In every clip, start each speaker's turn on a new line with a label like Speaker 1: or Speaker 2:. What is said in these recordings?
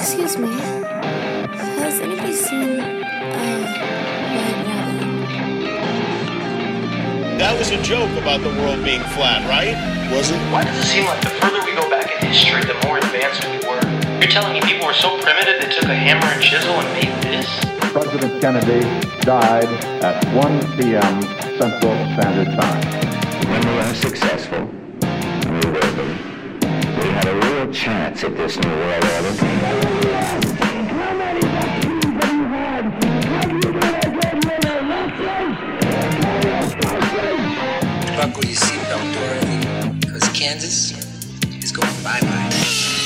Speaker 1: Excuse me. Has anybody seen uh,
Speaker 2: That was a joke about the world being flat, right? Was it?
Speaker 3: Why does it seem like the further we go back in history, the more advanced we were? You're telling me people were so primitive they took a hammer and chisel and made this?
Speaker 4: President Kennedy died at 1 p.m. Central Standard Time.
Speaker 5: when we were successful, chance at this new world order.
Speaker 6: Buckle your seatbelt, Dorothy, because Kansas is going bye-bye.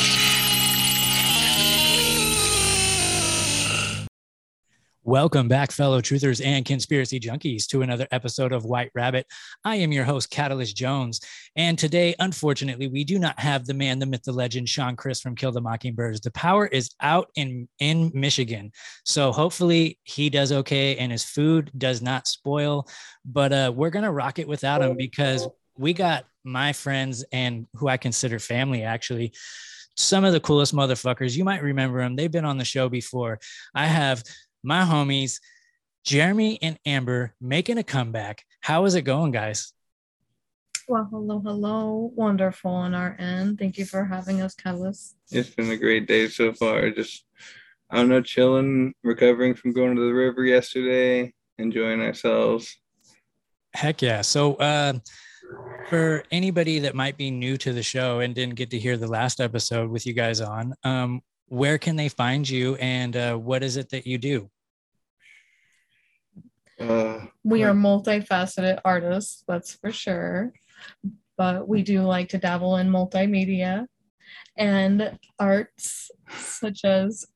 Speaker 7: Welcome back, fellow truthers and conspiracy junkies, to another episode of White Rabbit. I am your host, Catalyst Jones. And today, unfortunately, we do not have the man, the myth, the legend, Sean Chris from Kill the Mockingbirds. The power is out in, in Michigan. So hopefully he does okay and his food does not spoil. But uh, we're going to rock it without him because we got my friends and who I consider family, actually. Some of the coolest motherfuckers. You might remember them. They've been on the show before. I have my homies, Jeremy and Amber, making a comeback. How is it going, guys?
Speaker 8: Well, hello, hello. Wonderful on our end. Thank you for having us, Catalyst.
Speaker 9: It's been a great day so far. Just, I don't know, chilling, recovering from going to the river yesterday, enjoying ourselves.
Speaker 7: Heck yeah. So, uh, for anybody that might be new to the show and didn't get to hear the last episode with you guys on, um, where can they find you and uh, what is it that you do?
Speaker 9: Uh,
Speaker 8: We are multifaceted artists, that's for sure. But we do like to dabble in multimedia and arts such as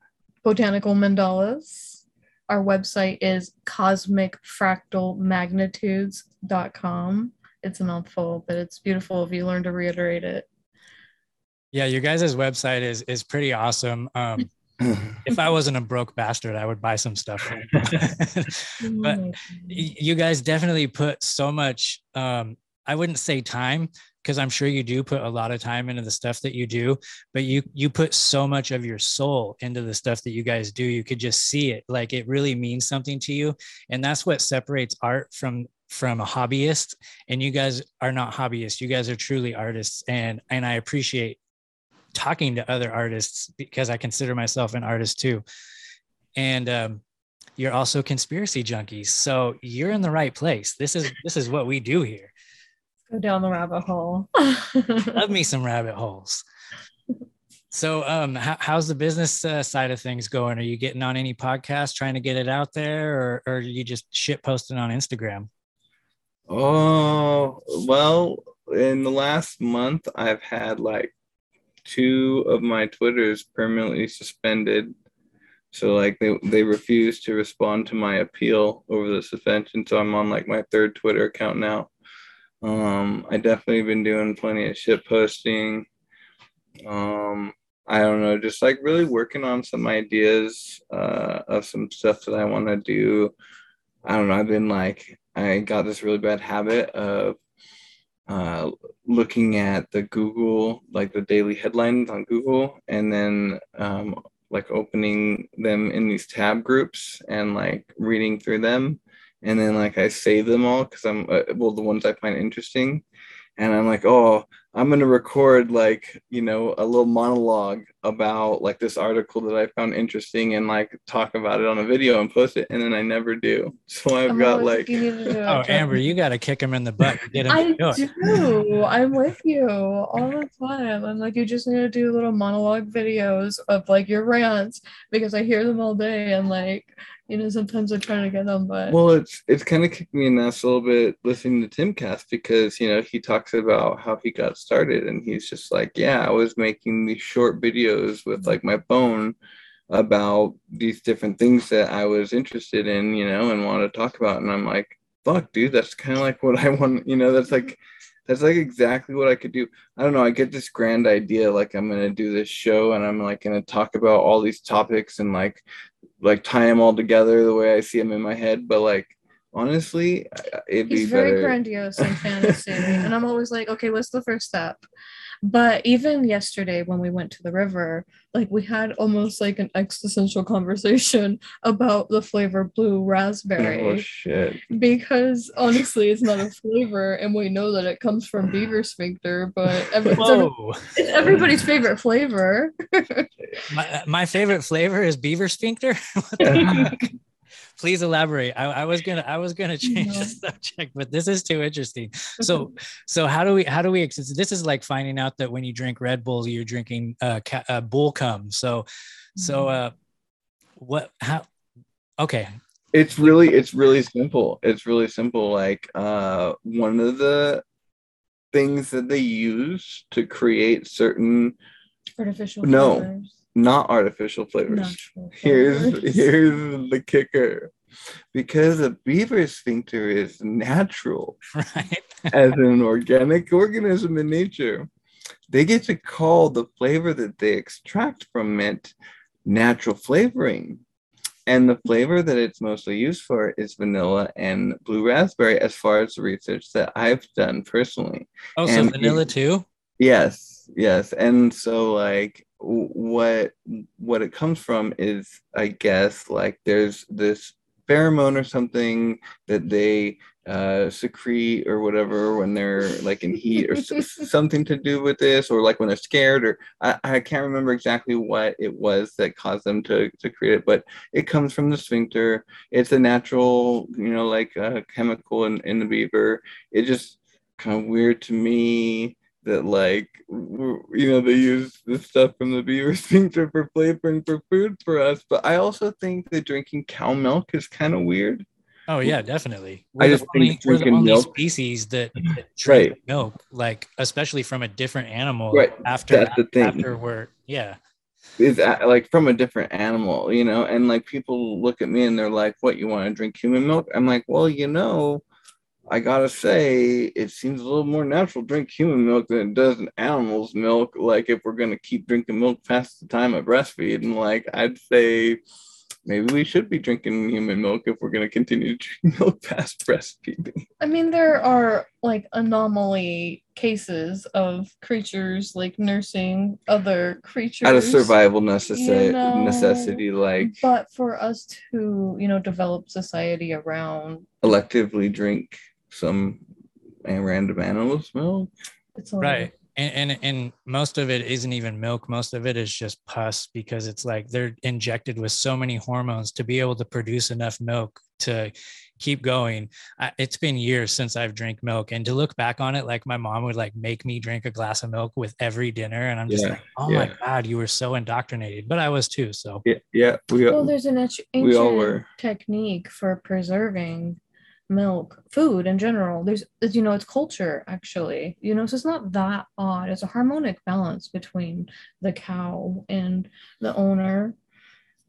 Speaker 8: botanical mandalas. Our website is cosmicfractalmagnitudes.com. It's a mouthful, but it's beautiful if you learn to reiterate it.
Speaker 7: Yeah, your guys' website is is pretty awesome. Um, if I wasn't a broke bastard, I would buy some stuff. but you guys definitely put so much um i wouldn't say time because i'm sure you do put a lot of time into the stuff that you do but you you put so much of your soul into the stuff that you guys do you could just see it. Like it really means something to you. And that's what separates art from from a hobbyist. And you guys are not hobbyists. You guys are truly artists. And and i appreciate talking to other artists because i consider myself an artist too. And um you're also conspiracy junkies. So you're in the right place. This is this is what we do here.
Speaker 8: Go down the rabbit hole.
Speaker 7: love me some rabbit holes. So um how, how's the business uh, side of things going? Are you getting on any podcasts trying to get it out there or, or are you just shit posting on instagram?
Speaker 9: Oh, well, in the last month, I've had like two of my Twitters permanently suspended. So like they, they refused to respond to my appeal over the suspension. So I'm on like my third Twitter account now. Um, I definitely been doing plenty of shit posting. Um, I don't know, just like really working on some ideas uh, of some stuff that I want to do. I don't know. I've been like, I got this really bad habit of uh, looking at the Google, like the daily headlines on Google, and then um, like opening them in these tab groups and like reading through them. And then like I save them all because I'm, uh, well, the ones I find interesting. And I'm like, oh, I'm going to record like, you know, a little monologue about like this article that I found interesting and like talk about it on a video and post it. And then I never do. So I've
Speaker 8: I'm
Speaker 9: got
Speaker 8: oh,
Speaker 9: like,
Speaker 8: you need to do it.
Speaker 7: oh amber you got to kick him in the butt to get him
Speaker 8: I
Speaker 7: to do it
Speaker 8: do. I'm with you all the time. I'm like, you just need to do little monologue videos of like your rants because I hear them all day and like, you know, sometimes I try to get them, but
Speaker 9: Well, it's it's kind of kicked me in the ass a little bit listening to Timcast because you know he talks about how he got started and he's just like, yeah, I was making these short videos with like my phone about these different things that I was interested in, you know, and wanted to talk about, and I'm like, fuck, dude, that's kind of like what I want, you know, that's like that's like exactly what I could do. I don't know. I get this grand idea, like I'm gonna do this show and I'm like gonna talk about all these topics and like like tie them all together the way I see them in my head. But like honestly, it'd be
Speaker 8: he's very
Speaker 9: better.
Speaker 8: grandiose in fantasy. and I'm always like, okay, what's the first step? But even yesterday when we went to the river, like we had almost like an existential conversation about the flavor blue raspberry.
Speaker 9: Oh shit.
Speaker 8: because honestly it's not a flavor and we know that it comes from beaver sphincter but every, it's, every- it's everybody's favorite flavor
Speaker 7: my, my favorite flavor is beaver sphincter. What the fuck? Please elaborate. I, I was gonna I was gonna change
Speaker 8: No.
Speaker 7: the subject, but this is too interesting. So so how do we how do we ex- this is like finding out that when you drink Red Bull you're drinking uh, ca- uh bull cum. So so
Speaker 8: Mm-hmm.
Speaker 7: uh what how okay
Speaker 9: It's really it's really simple. It's really simple. Like uh one of the things that they use to create certain
Speaker 8: artificial
Speaker 9: No.
Speaker 8: flavors
Speaker 9: not artificial flavors. Here's
Speaker 8: flavors.
Speaker 9: here's the kicker. Because a beaver sphincter is natural
Speaker 7: right
Speaker 9: as an organic organism in nature, they get to call the flavor that they extract from it natural flavoring. And the flavor that it's mostly used for is vanilla and blue raspberry, as far as the research that I've done personally.
Speaker 7: oh so
Speaker 9: And-
Speaker 7: vanilla too
Speaker 9: Yes, yes. And so like what what it comes from is I guess like there's this pheromone or something that they uh secrete or whatever when they're like in heat or something to do with this or like when they're scared or I, I can't remember exactly what it was that caused them to to create it but it comes from the sphincter. It's a natural you know like uh, chemical in, in the beaver. It just kind of weird to me that like you know they use the stuff from the beaver sphincter for flavoring for food for us but i also think that drinking cow milk is kind of weird.
Speaker 7: Oh yeah definitely.
Speaker 9: I
Speaker 7: we're
Speaker 9: just
Speaker 7: the only,
Speaker 9: think
Speaker 7: we're the
Speaker 9: drinking
Speaker 7: only
Speaker 9: milk-
Speaker 7: species that, that drink
Speaker 9: Right.
Speaker 7: milk like especially from a different animal
Speaker 9: Right,
Speaker 7: after
Speaker 9: that's the thing.
Speaker 7: after we're yeah.
Speaker 9: Is like from a different animal you know and like people look at me and they're like what you want to drink human milk? I'm like well you know i gotta say it seems a little more natural to drink human milk than it does an animal's milk. Like if we're gonna keep drinking milk past the time of breastfeeding, like i'd say maybe we should be drinking human milk if we're gonna continue to drink milk past breastfeeding.
Speaker 8: I mean there are like anomaly cases of creatures like nursing other creatures.
Speaker 9: Out of survival necessity
Speaker 8: You know,
Speaker 9: necessity like
Speaker 8: but for us to you know develop society around
Speaker 9: electively drink some random animal's milk
Speaker 8: it's a
Speaker 7: right. and, and and most of it isn't even milk. Most of it is just pus because it's like they're injected with so many hormones to be able to produce enough milk to keep going. I, it's been years since i've drank milk. And to look back on it like my mom would like make me drink a glass of milk with every dinner. And i'm just
Speaker 9: Yeah,
Speaker 7: like oh my god you were so indoctrinated. But i was too so.
Speaker 9: Yeah, yeah, we
Speaker 8: well there's an ancient
Speaker 9: we all were.
Speaker 8: technique for preserving milk food in general. There's as you know it's culture actually you know so it's not that odd. It's a harmonic balance between the cow and the owner.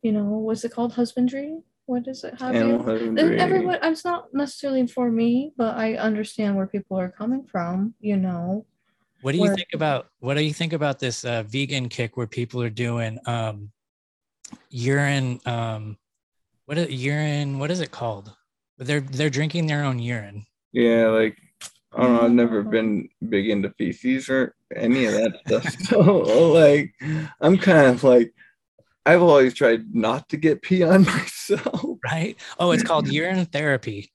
Speaker 8: You know what's it called? Husbandry? What is it have?
Speaker 9: Animal
Speaker 8: you
Speaker 9: husbandry.
Speaker 8: And everyone it's not necessarily for me but i understand where people are coming from you know.
Speaker 7: What do you
Speaker 8: Where-
Speaker 7: think about what do you think about this uh, vegan kick where people are doing um urine um what is urine what is it called they're they're drinking their own urine
Speaker 9: Yeah, like I don't know. I've never been big into feces or any of that stuff. So like, I'm kind of like, I've always tried not to get pee on myself.
Speaker 7: right oh it's called urine therapy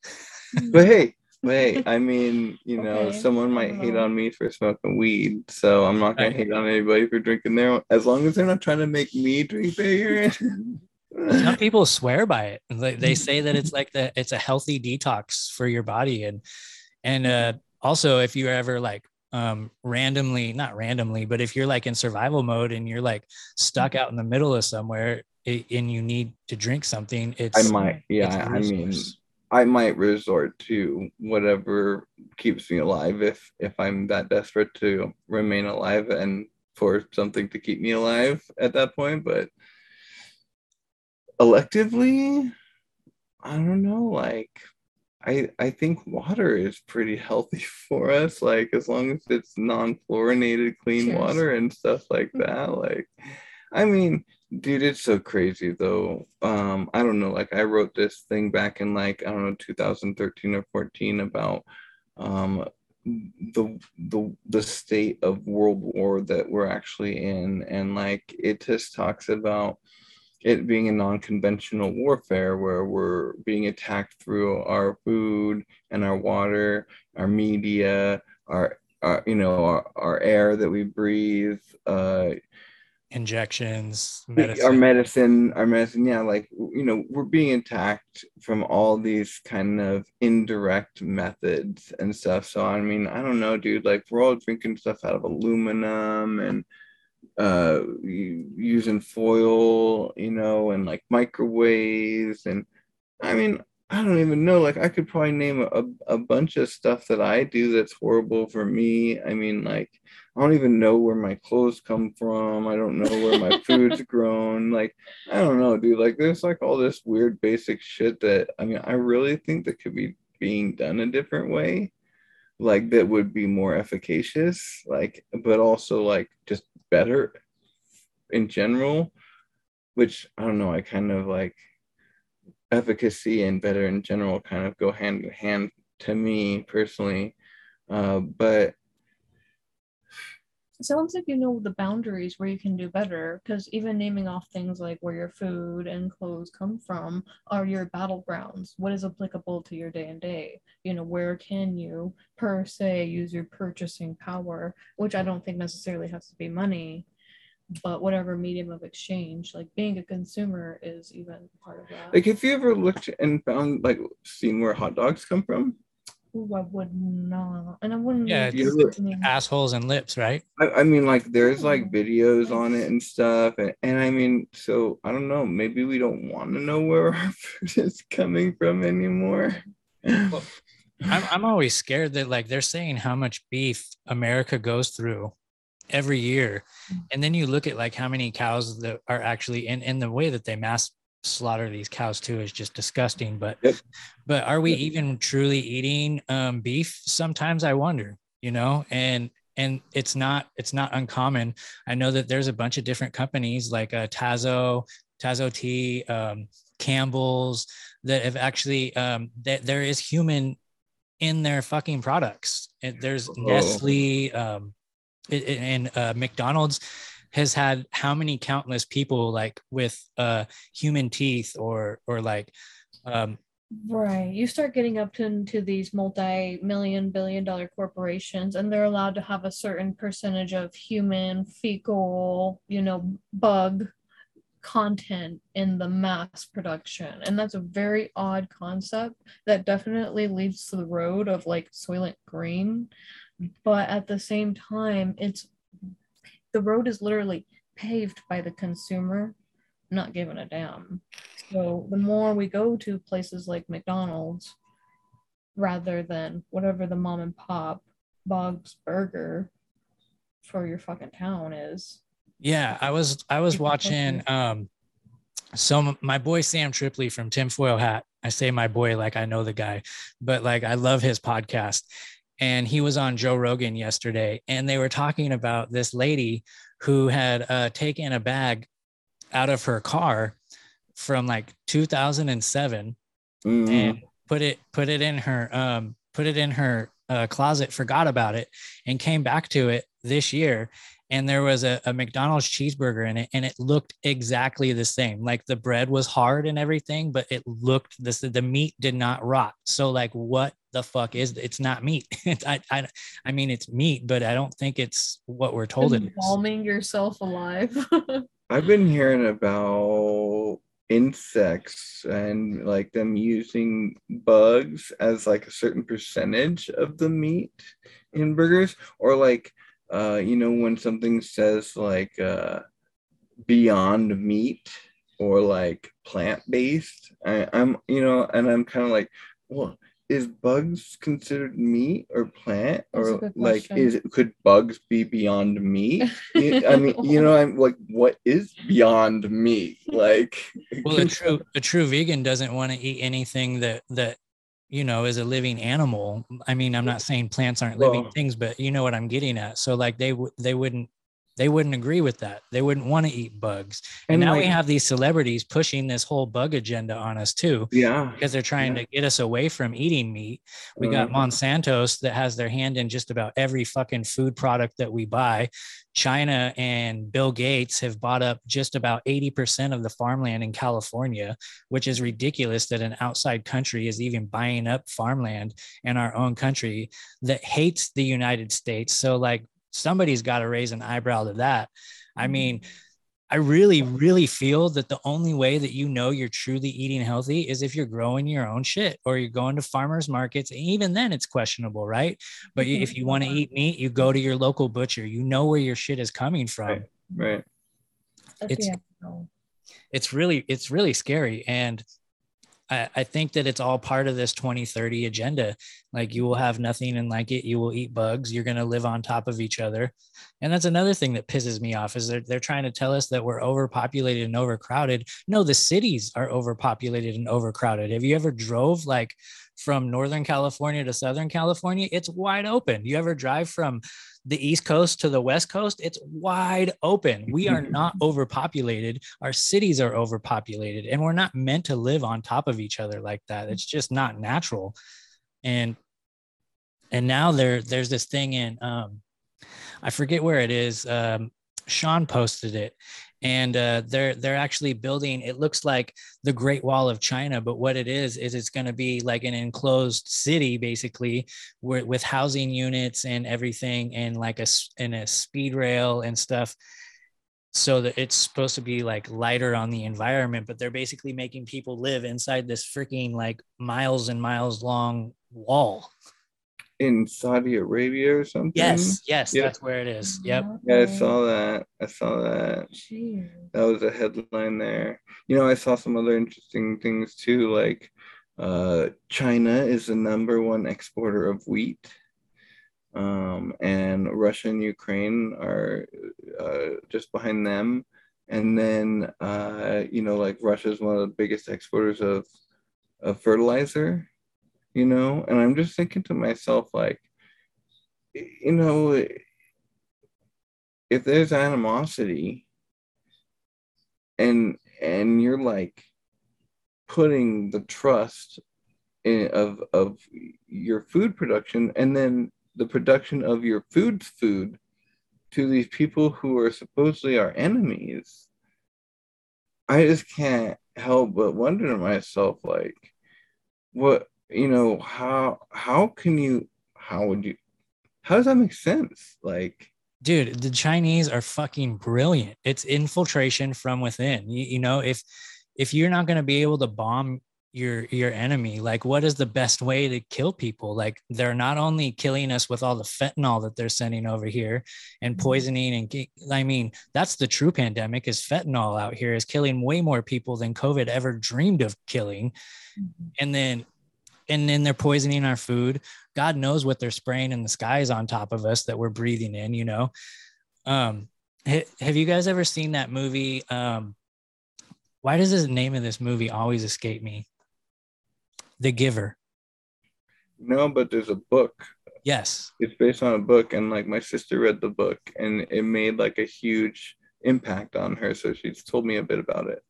Speaker 9: But hey, but hey, I mean, you know,
Speaker 8: Okay,
Speaker 9: someone might
Speaker 8: don't
Speaker 9: hate on me for smoking weed, so I'm not gonna
Speaker 7: Right.
Speaker 9: hate on anybody for drinking their own, as long as they're not trying to make me drink their urine.
Speaker 7: some people swear by it they, say that it's like the it's a healthy detox for your body and and uh also if you're ever like um randomly not randomly but if you're like in survival mode and you're like stuck out in the middle of somewhere and you need to drink something it's
Speaker 9: I might, yeah. I mean. I might resort to whatever keeps me alive if if I'm that desperate to remain alive and for something to keep me alive at that point. But electively, I don't know. Like, I I think water is pretty healthy for us. Like as long as it's non-fluorinated, clean
Speaker 8: Cheers.
Speaker 9: water and stuff like that. Like, I mean, dude, it's so crazy though. Um, I don't know. Like I wrote this thing back in like I don't know 2013 or 14 about um the the the state of world war that we're actually in and like it just talks about it being a non-conventional warfare where we're being attacked through our food and our water our media our, our you know our, our air that we breathe uh
Speaker 7: injections
Speaker 9: our
Speaker 7: medicine.
Speaker 9: medicine our medicine yeah like you know we're being attacked from all these kind of indirect methods and stuff so i mean i don't know dude like we're all drinking stuff out of aluminum and uh using foil you know and like microwaves and i mean i don't even know like i could probably name a, a bunch of stuff that i do that's horrible for me i mean like I don't even know where my clothes come from. I don't know where my food's grown. Like, I don't know, dude. Like, there's like all this weird basic shit that I mean, I really think that could be being done a different way, like that would be more efficacious, like, but also like just better in general. Which I don't know. I kind of like efficacy and better in general kind of go hand in hand to me personally. Uh, but
Speaker 8: sounds like you know the boundaries where you can do better because even naming off things like where your food and clothes come from are your battlegrounds. What is applicable to your day and day? You know, where can you per se use your purchasing power, which I don't think necessarily has to be money, but whatever medium of exchange, like being a consumer is even part of that.
Speaker 9: like, have you ever looked and found like seen where hot dogs come from?
Speaker 8: Ooh, I would not, and I wouldn't.
Speaker 7: Yeah,
Speaker 8: even
Speaker 9: it's-
Speaker 8: think to me-
Speaker 7: assholes and lips, right?
Speaker 9: I, I mean, like, there's like hmm. videos on it and stuff, and, and I mean, so I don't know. Maybe we don't want to know where our food is coming from anymore.
Speaker 7: I'm, I'm always scared that like they're saying how much beef America goes through every year. Hmm. And then you look at like how many cows that are actually in, in the way that they mass slaughter these cows too is just disgusting. But
Speaker 9: Yep.
Speaker 7: but are we
Speaker 9: Yep.
Speaker 7: even truly eating um, beef? Sometimes I wonder, you know, and and it's not it's not uncommon. I know that there's a bunch of different companies like uh, Tazo, Tazo Tea, um, Campbell's that have actually um, that there is human in their fucking products. And there's
Speaker 9: Oh.
Speaker 7: Nestle um, and uh, McDonald's has had how many countless people like with uh, human teeth or or like um,
Speaker 8: Right. You start getting up to, into these multi-million billion dollar corporations and they're allowed to have a certain percentage of human fecal, you know, bug content in the mass production. And that's a very odd concept that definitely leads to the road of like Soylent Green. But at the same time, it's the road is literally paved by the consumer, not giving a damn. So the more we go to places like McDonald's, rather than whatever the mom and pop Bog's Burger for your fucking town is.
Speaker 7: Yeah, I was I was watching um so my boy Sam Tripoli from Tinfoil Hat. I say my boy like I know the guy, but like I love his podcast. And he was on Joe Rogan yesterday and they were talking about this lady who had uh, taken a bag out of her car from like 2007
Speaker 9: Mhm.
Speaker 7: and put it put it in her um put it in her uh, closet forgot about it and came back to it this year and there was a, a mcdonald's cheeseburger in it and it looked exactly the same like the bread was hard and everything but it looked this the meat did not rot so like what the fuck is it's not meat. It's, I, I i mean it's meat but i don't think it's what we're told it is.
Speaker 8: Embalming yourself alive.
Speaker 9: I've been hearing about insects and like them using bugs as like a certain percentage of the meat in burgers. Or like uh you know when something says like uh beyond meat or like plant-based i'm you know and i'm kind of like well is bugs considered meat or plant
Speaker 8: That's
Speaker 9: or like is it could bugs be beyond meat? You- I mean, you know, I'm like, what is beyond meat? Like,
Speaker 7: well a true a true vegan doesn't want to eat anything that that you know is a living animal. I mean i'm not saying plants aren't living
Speaker 9: Well-
Speaker 7: things but you know what i'm getting at. So like they w- they wouldn't they wouldn't agree with that. They wouldn't want to eat bugs. And,
Speaker 9: And,
Speaker 7: now we have these celebrities pushing this whole bug agenda on us too
Speaker 9: Yeah.
Speaker 7: because they're trying
Speaker 9: Yeah.
Speaker 7: to get us away from eating meat. We got
Speaker 9: Mhm.
Speaker 7: Monsanto's that has their hand in just about every fucking food product that we buy. China and Bill Gates have bought up just about 80% of the farmland in California, which is ridiculous that an outside country is even buying up farmland in our own country that hates the United States. So, like, somebody's got to raise an eyebrow to that. I mm-hmm. mean, I really, really feel that the only way that you know you're truly eating healthy is if you're growing your own shit or you're going to farmers markets. And even then, it's questionable, right? But you- if you want to mm-hmm. eat meat, you go to your local butcher. You know where your shit is coming from.
Speaker 9: Right. Right.
Speaker 7: It's-
Speaker 8: the ethical.
Speaker 7: It's really, it's really scary. And I, I think that it's all part of this 2030 agenda. Like you will have nothing and like it, you will eat bugs. You're going to live on top of each other. And that's another thing that pisses me off is they're, they're trying to tell us that we're overpopulated and overcrowded. No, the cities are overpopulated and overcrowded. Have you ever drove like from Northern California to Southern California? It's wide open. You ever drive from the East Coast to the West Coast? It's wide open. We are not overpopulated. Our cities are overpopulated and we're not meant to live on top of each other like that. It's just not natural. And and now there there's this thing in um I forget where it is. Um, Sean posted it, and uh, they're they're actually building. It looks like the Great Wall of China, but what it is is it's going to be like an enclosed city, basically, where, with housing units and everything, and like a and a speed rail and stuff. So that it's supposed to be like lighter on the environment, but they're basically making people live inside this freaking like miles and miles long wall.
Speaker 9: In Saudi Arabia or something.
Speaker 7: Yes, yes,
Speaker 9: Yep.
Speaker 7: that's where it is. Yep.
Speaker 9: Yeah, I saw that. I saw that.
Speaker 8: Jeez.
Speaker 9: That was a headline there. You know, I saw some other interesting things too, like uh, China is the number one exporter of wheat. Um, and Russia and Ukraine are uh, just behind them. And then, uh, you know, like Russia is one of the biggest exporters of, of fertilizer, you know? And I'm just thinking to myself, like, you know, if there's animosity and and you're like putting the trust in, of of your food production and then the production of your food's food to these people who are supposedly our enemies i just can't help but wonder to myself like what you know how how can you how would you how does that make sense? Like
Speaker 7: dude the chinese are fucking brilliant. It's infiltration from within. You, you know if if you're not going to be able to bomb your your enemy like what is the best way to kill people? Like they're not only killing us with all the fentanyl that they're sending over here and mm-hmm. poisoning and i mean that's the true pandemic is fentanyl out here is killing way more people than covid ever dreamed of killing. Mm-hmm. And then and then they're poisoning our food. God knows what they're spraying in the skies on top of us that we're breathing in you know? Um ha- have you guys ever seen that movie? Um why does the name of this movie always escape me? The giver.
Speaker 9: No but there's a book.
Speaker 7: Yes.
Speaker 9: It's based on a book and like my sister read the book and it made like a huge impact on her so she's told me a bit about it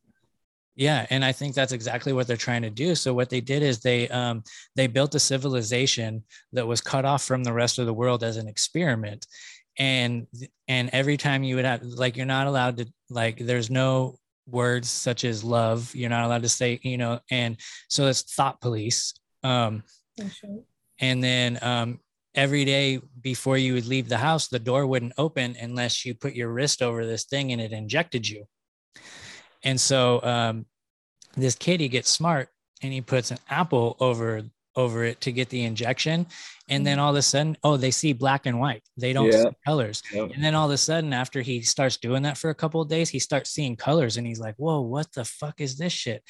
Speaker 7: Yeah, and I think that's exactly what they're trying to do. So what they did is they um, they built a civilization that was cut off from the rest of the world as an experiment, and and every time you would have like you're not allowed to like there's no words such as love. You're not allowed to say you know, and so it's thought police. Um, and then um, every day before you would leave the house, the door wouldn't open unless you put your wrist over this thing and it injected you. And so um, this kid, he gets smart and he puts an apple over over it to get the injection. And then all of a sudden, oh, they see black and white. They don't
Speaker 9: Yeah.
Speaker 7: see colors. And then all of a sudden, after he starts doing that for a couple of days, he starts seeing colors and he's like, whoa, what the fuck is this shit?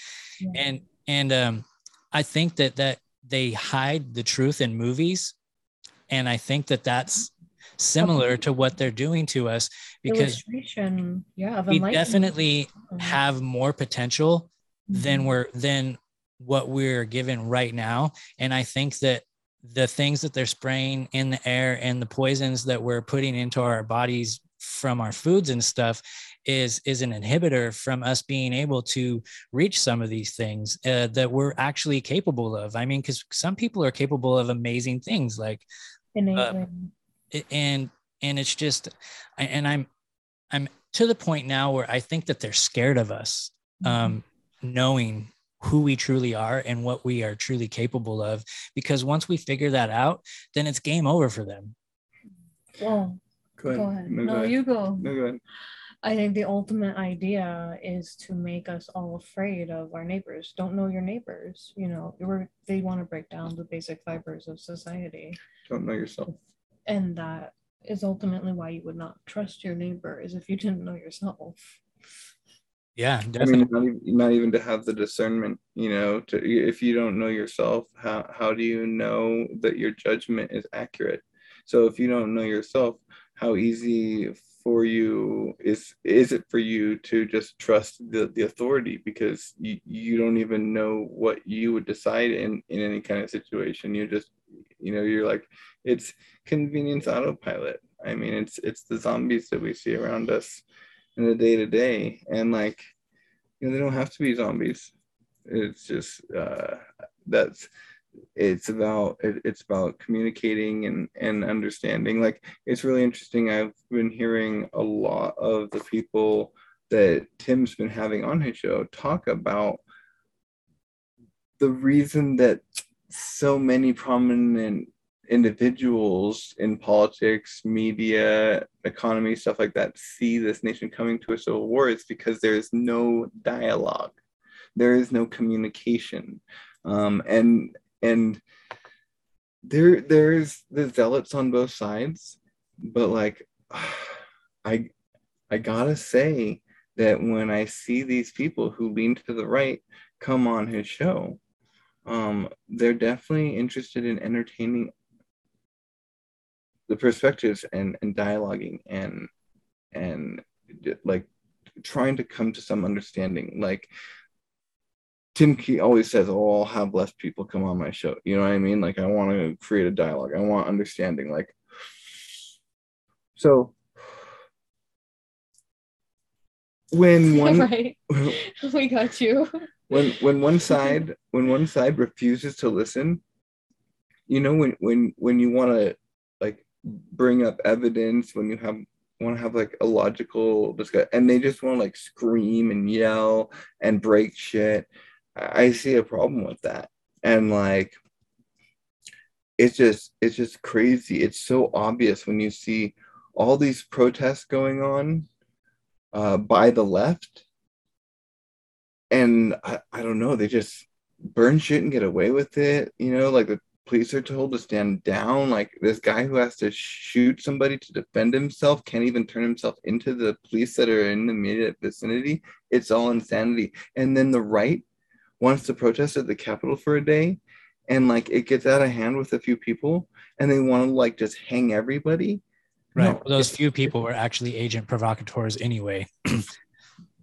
Speaker 7: And and um, I think that that they hide the truth in movies. And I think that that's similar to what they're doing to us because
Speaker 8: yeah,
Speaker 7: we definitely
Speaker 8: Mhm.
Speaker 7: have more potential than
Speaker 8: Mhm.
Speaker 7: we're than what we're given right now. And i think that the things that they're spraying in the air and the poisons that we're putting into our bodies from our foods and stuff is is an inhibitor from us being able to reach some of these things uh, that we're actually capable of. I mean because some people are capable of amazing things like uh, and and it's just and i'm i'm to the point now where i think that they're scared of us um knowing who we truly are and what we are truly capable of because once we figure that out then it's game over for them
Speaker 8: Well,
Speaker 9: Go ahead.
Speaker 8: go ahead.
Speaker 9: No,
Speaker 8: No,
Speaker 9: go ahead.
Speaker 8: you go.
Speaker 9: No, go ahead.
Speaker 8: I think the ultimate idea is to make us all afraid of our neighbors. Don't know your neighbors. You know, we're, they want to break down the basic fibers of society.
Speaker 9: Don't know yourself.
Speaker 8: And that is ultimately why you would not trust your neighbor, is if you didn't know yourself.
Speaker 7: yeah
Speaker 9: I mean, not even, not even to have the discernment, you know, to if you don't know yourself, how how do you know that your judgment is accurate? So if you don't know yourself, how easy for you is is it for you to just trust the, the authority because you, you don't even know what you would decide in in any kind of situation you just you know you're like it's convenience autopilot. I mean it's it's the zombies that we see around us in the day to day. And like you know they don't have to be zombies. It's just uh that's it's about it, it's about communicating and and understanding. Like it's really interesting. I've been hearing a lot of the people that tim's been having on his show talk about the reason that so many prominent individuals in politics media economy stuff like that see this nation coming to a civil war it's because there's no dialogue. There is no communication. Um, and and there there's the zealots on both sides but like i i gotta say that when i see these people who lean to the right come on his show um they're definitely interested in entertaining the perspectives and and dialoguing and and like trying to come to some understanding like Tim Key always says, "Oh, I'll have less people come on my show." You know what I mean? Like, I want to create a dialogue. I want understanding. Like, so when one
Speaker 8: right. we got you.
Speaker 9: When when one side when one side refuses to listen, you know, when when when you want to like bring up evidence, when you have want to have like a logical discussion, and they just want to like scream and yell and break shit I see a problem with that. And like it's just it's just crazy. It's so obvious when you see all these protests going on uh, by the left. And I, I don't know, they just burn shit and get away with it. You know, like the police are told to stand down. Like this guy who has to shoot somebody to defend himself can't even turn himself into the police that are in the immediate vicinity. It's all insanity. And then the right wants to protest at the Capitol for a day and like it gets out of hand with a few people and they want to like just hang everybody.
Speaker 7: right
Speaker 9: No,
Speaker 7: well, those few people were actually agent provocateurs anyway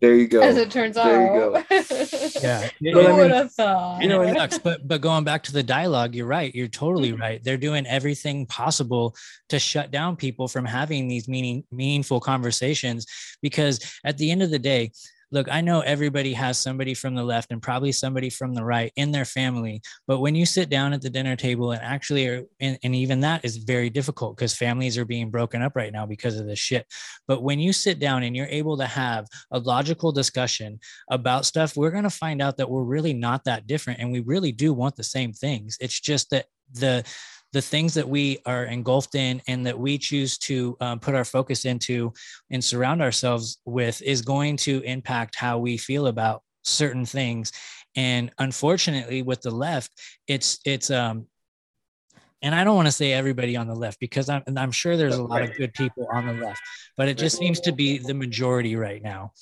Speaker 9: There you go.
Speaker 8: As it turns
Speaker 9: There you
Speaker 8: out.
Speaker 7: yeah
Speaker 8: Who
Speaker 9: But I mean-
Speaker 8: would have thought?
Speaker 7: you know it sucks but but going back to the dialogue you're right you're totally mm-hmm. right they're doing everything possible to shut down people from having these meaning meaningful conversations because at the end of the day look i know everybody has somebody from the left and probably somebody from the right in their family but when you sit down at the dinner table and actually are and, and even that is very difficult because families are being broken up right now because of this shit but when you sit down and you're able to have a logical discussion about stuff, we're going to find out that we're really not that different and we really do want the same things. It's just that the the things that we are engulfed in and that we choose to um, put our focus into and surround ourselves with is going to impact how we feel about certain things. And unfortunately with the left it's it's um and I don't want to say everybody on the left because I'm, and I'm sure there's a lot of good people on the left, but it just seems to be the majority right now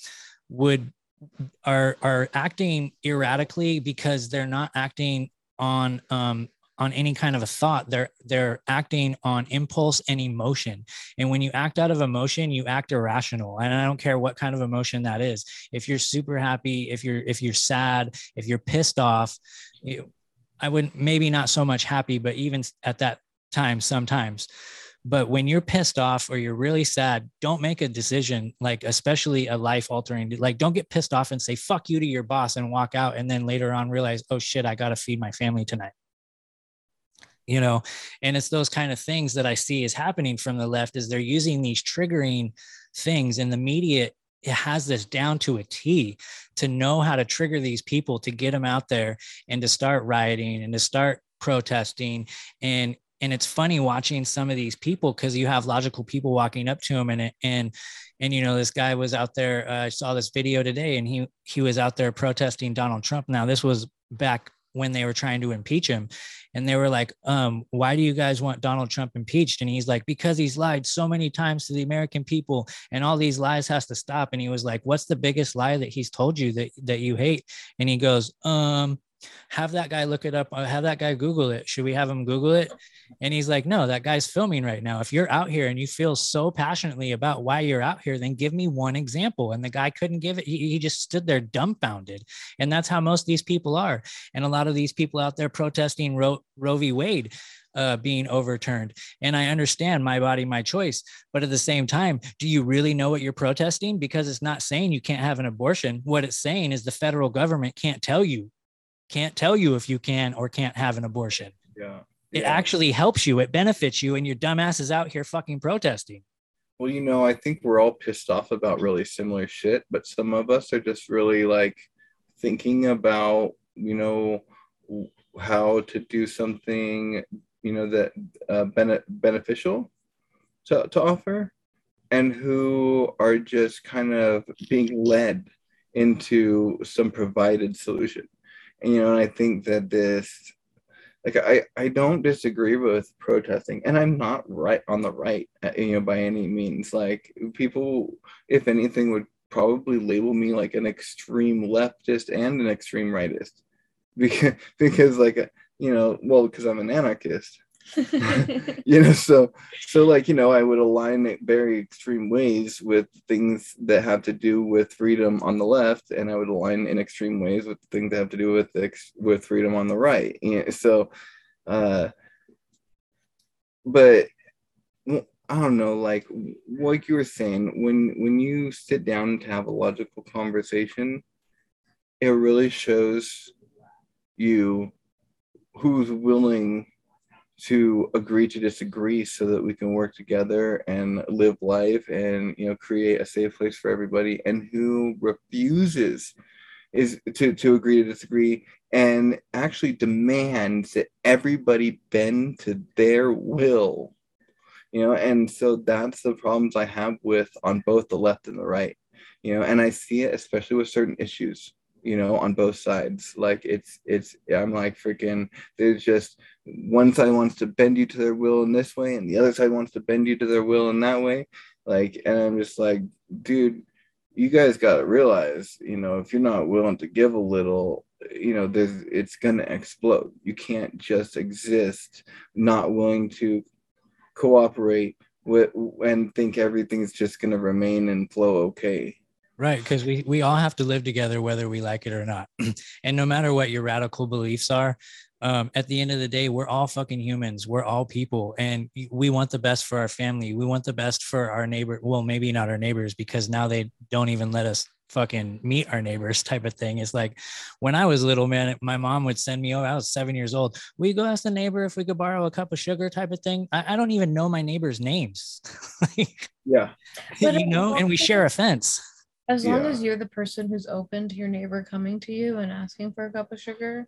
Speaker 7: would are are acting erratically because they're not acting on um on any kind of a thought. They're they're acting on impulse and emotion. And when you act out of emotion you act irrational. And i don't care what kind of emotion that is. If you're super happy if you're if you're sad if you're pissed off you, i would maybe not so much happy but even at that time sometimes. But when you're pissed off or you're really sad don't make a decision like especially a life altering like don't get pissed off and say fuck you to your boss and walk out and then later on realize oh shit i gotta feed my family tonight you know and it's those kind of things that i see is happening from the left is they're using these triggering things and the media it has this down to a T to know how to trigger these people to get them out there and to start rioting and to start protesting. And and it's funny watching some of these people because you have logical people walking up to them and and and you know this guy was out there uh, i saw this video today and he he was out there protesting donald trump. Now this was back when they were trying to impeach him. And they were like um why do you guys want donald trump impeached? And he's like because he's lied so many times to the american people and all these lies has to stop. And he was like what's the biggest lie that he's told you that that you hate? And he goes um have that guy look it up uh, have that guy google it should we have him google it and he's like no that guy's filming right now if you're out here and you feel so passionately about why you're out here then give me one example and the guy couldn't give it he, he just stood there dumbfounded and that's how most of these people are and a lot of these people out there protesting roe, roe v wade uh, being overturned. And I understand my body, my choice. But at the same time, do you really know what you're protesting? Because it's not saying you can't have an abortion. What it's saying is the federal government can't tell you can't tell you if you can or can't have an abortion.
Speaker 9: Yeah.
Speaker 7: It
Speaker 9: Yeah.
Speaker 7: actually helps you. It benefits you, and your dumbass is out here fucking protesting.
Speaker 9: Well, you know, I think we're all pissed off about really similar shit, but some of us are just really like thinking about, you know, how to do something, you know, that uh, bene- beneficial to, to offer, and who are just kind of being led into some provided solution. And, you know, and I think that this like I, I don't disagree with protesting and i'm not right on the right uh, you know by any means. Like people if anything would probably label me like an extreme leftist and an extreme rightist. Because because like uh, you know well because i'm an anarchist you know so so like you know i would align it very extreme ways with things that have to do with freedom on the left and i would align in extreme ways with things that have to do with ex- with freedom on the right. Yeah, so uh but i don't know like like you were saying when when you sit down to have a logical conversation it really shows you who's willing to agree to disagree so that we can work together and live life and you know create a safe place for everybody and who refuses is to to agree to disagree and actually demands that everybody bend to their will you know and so that's the problems i have with on both the left and the right you know and i see it especially with certain issues you know on both sides. Like it's it's i'm like freaking there's just one side wants to bend you to their will in this way and the other side wants to bend you to their will in that way. Like and i'm just like dude you guys got to realize you know if you're not willing to give a little you know there's it's gonna explode. You can't just exist not willing to cooperate with and think everything's just gonna remain and flow okay
Speaker 7: Right, because we we all have to live together whether we like it or not. and no matter what your radical beliefs are, um, at the end of the day, we're all fucking humans. We're all people, and we want the best for our family. We want the best for our neighbor. Well, maybe not our neighbors because now they don't even let us fucking meet our neighbors type of thing. It's like when I was little, man, my mom would send me, oh, I was seven years old. We go ask the neighbor if we could borrow a cup of sugar type of thing. I, I don't even know my neighbors' names. like,
Speaker 9: yeah
Speaker 7: you know, and we share a fence.
Speaker 8: As long
Speaker 9: Yeah.
Speaker 8: as you're the person who's open to your neighbor coming to you and asking for a cup of sugar,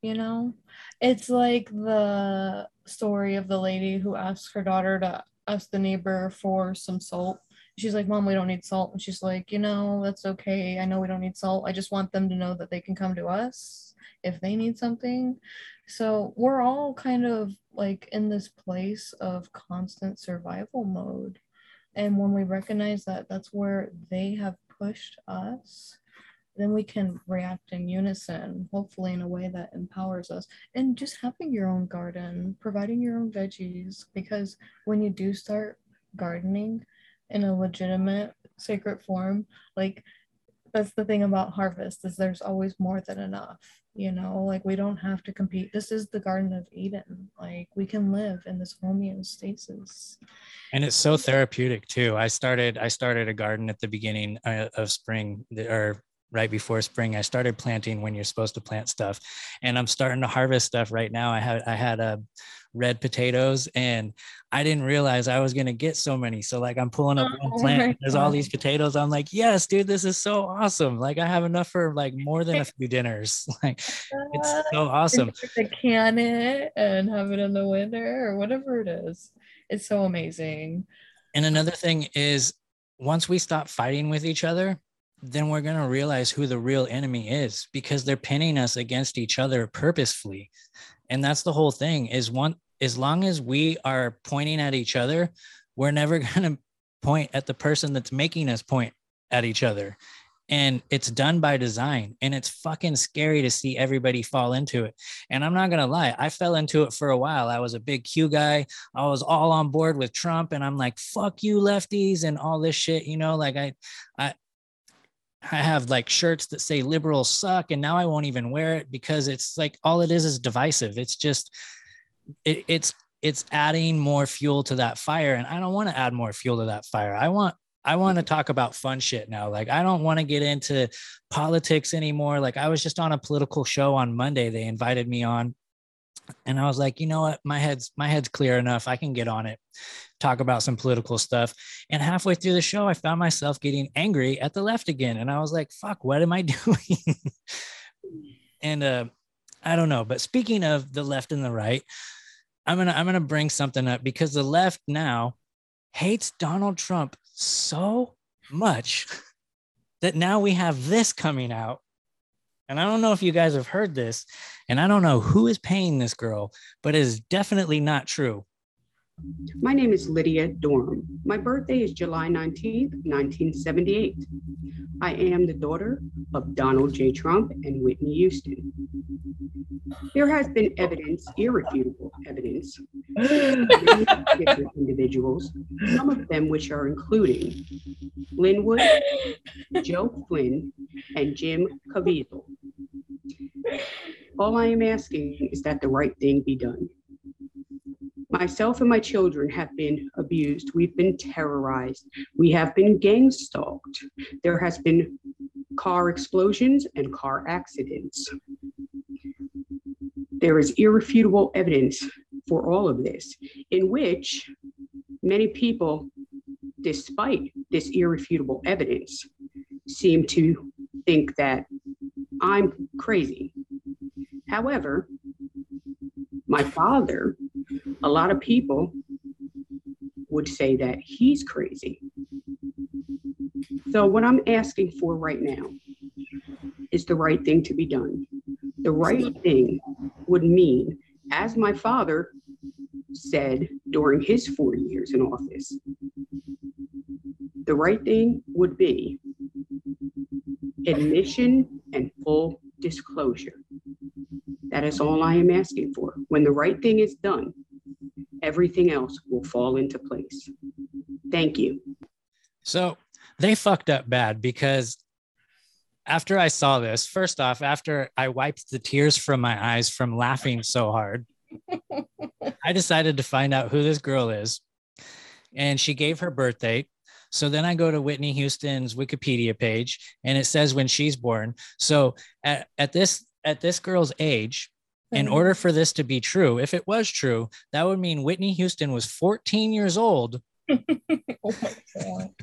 Speaker 8: you know, it's like the story of the lady who asked her daughter to ask the neighbor for some salt. She's like, Mom, we don't need salt. And she's like, You know, that's okay. I know we don't need salt. I just want them to know that they can come to us if they need something. So we're all kind of like in this place of constant survival mode. And when we recognize that that's where they have pushed us, then we can react in unison, hopefully in a way that empowers us. And just having your own garden, providing your own veggies, because when you do start gardening in a legitimate sacred form, like that's the thing about harvest is there's always more than enough you know like we don't have to compete. This is the garden of eden. Like we can live in this homeostasis.
Speaker 7: And it's so therapeutic too. I started i started a garden at the beginning uh, of spring or right before spring i started planting when you're supposed to plant stuff. And i'm starting to harvest stuff right now. I had i had a uh, red potatoes and i didn't realize i was going to get so many. So like i'm pulling up one oh plant there's all these potatoes. I'm like yes dude this is so awesome. Like i have enough for like more than a few dinners. Like it's so awesome.
Speaker 8: to can it and have it in the winter or whatever it is. It's so amazing.
Speaker 7: And another thing is once we stop fighting with each other then we're going to realize who the real enemy is because they're pinning us against each other purposefully. And that's the whole thing is one as long as we are pointing at each other we're never going to point at the person that's making us point at each other. And it's done by design and it's fucking scary to see everybody fall into it. And i'm not gonna lie i fell into it for a while. I was a big q guy. I was all on board with trump and i'm like fuck you lefties and all this shit you know like i i I have like shirts that say liberals suck, and now I won't even wear it because it's like all it is is divisive. It's just it, it's it's adding more fuel to that fire, and I don't want to add more fuel to that fire. I want I want to mm-hmm. talk about fun shit now. Like I don't want to get into politics anymore. Like I was just on a political show on Monday. They invited me on and I was like, you know what, my head's my head's clear enough. I can get on it, talk about some political stuff. And halfway through the show, I found myself getting angry at the left again, and I was like, fuck, what am I doing? and uh, I don't know. But speaking of the left and the right, I'm gonna I'm gonna bring something up because the left now hates Donald Trump so much that now we have this coming out and I don't know if you guys have heard this, and I don't know who is paying this girl, but it is definitely not true.
Speaker 10: My name is Lydia Dorm. My birthday is July 19, 1978. I am the daughter of Donald J. Trump and Whitney Houston. There has been evidence, irrefutable evidence, different individuals, some of them which are including Lin Wood, Joe Flynn, and Jim Caviezel. All I am asking is that the right thing be done. Myself and my children have been abused. We've been terrorized. We have been gang stalked. There has been car explosions and car accidents. There is irrefutable evidence for all of this, in which many people, despite this irrefutable evidence, seem to think that I'm crazy. However, my father a lot of people would say that he's crazy. So, what I'm asking for right now is the right thing to be done. The right thing would mean, as my father said during his four years in office, the right thing would be admission and full disclosure. That is all I am asking for. When the right thing is done, everything else will fall into place. Thank you.
Speaker 7: So they fucked up bad because after I saw this, first off, after I wiped the tears from my eyes from laughing so hard, I decided to find out who this girl is. And she gave her birthday. So then I go to Whitney Houston's Wikipedia page and it says when she's born. So at, at this at this girl's age, in order for this to be true, if it was true, that would mean Whitney Houston was 14 years old. oh my god.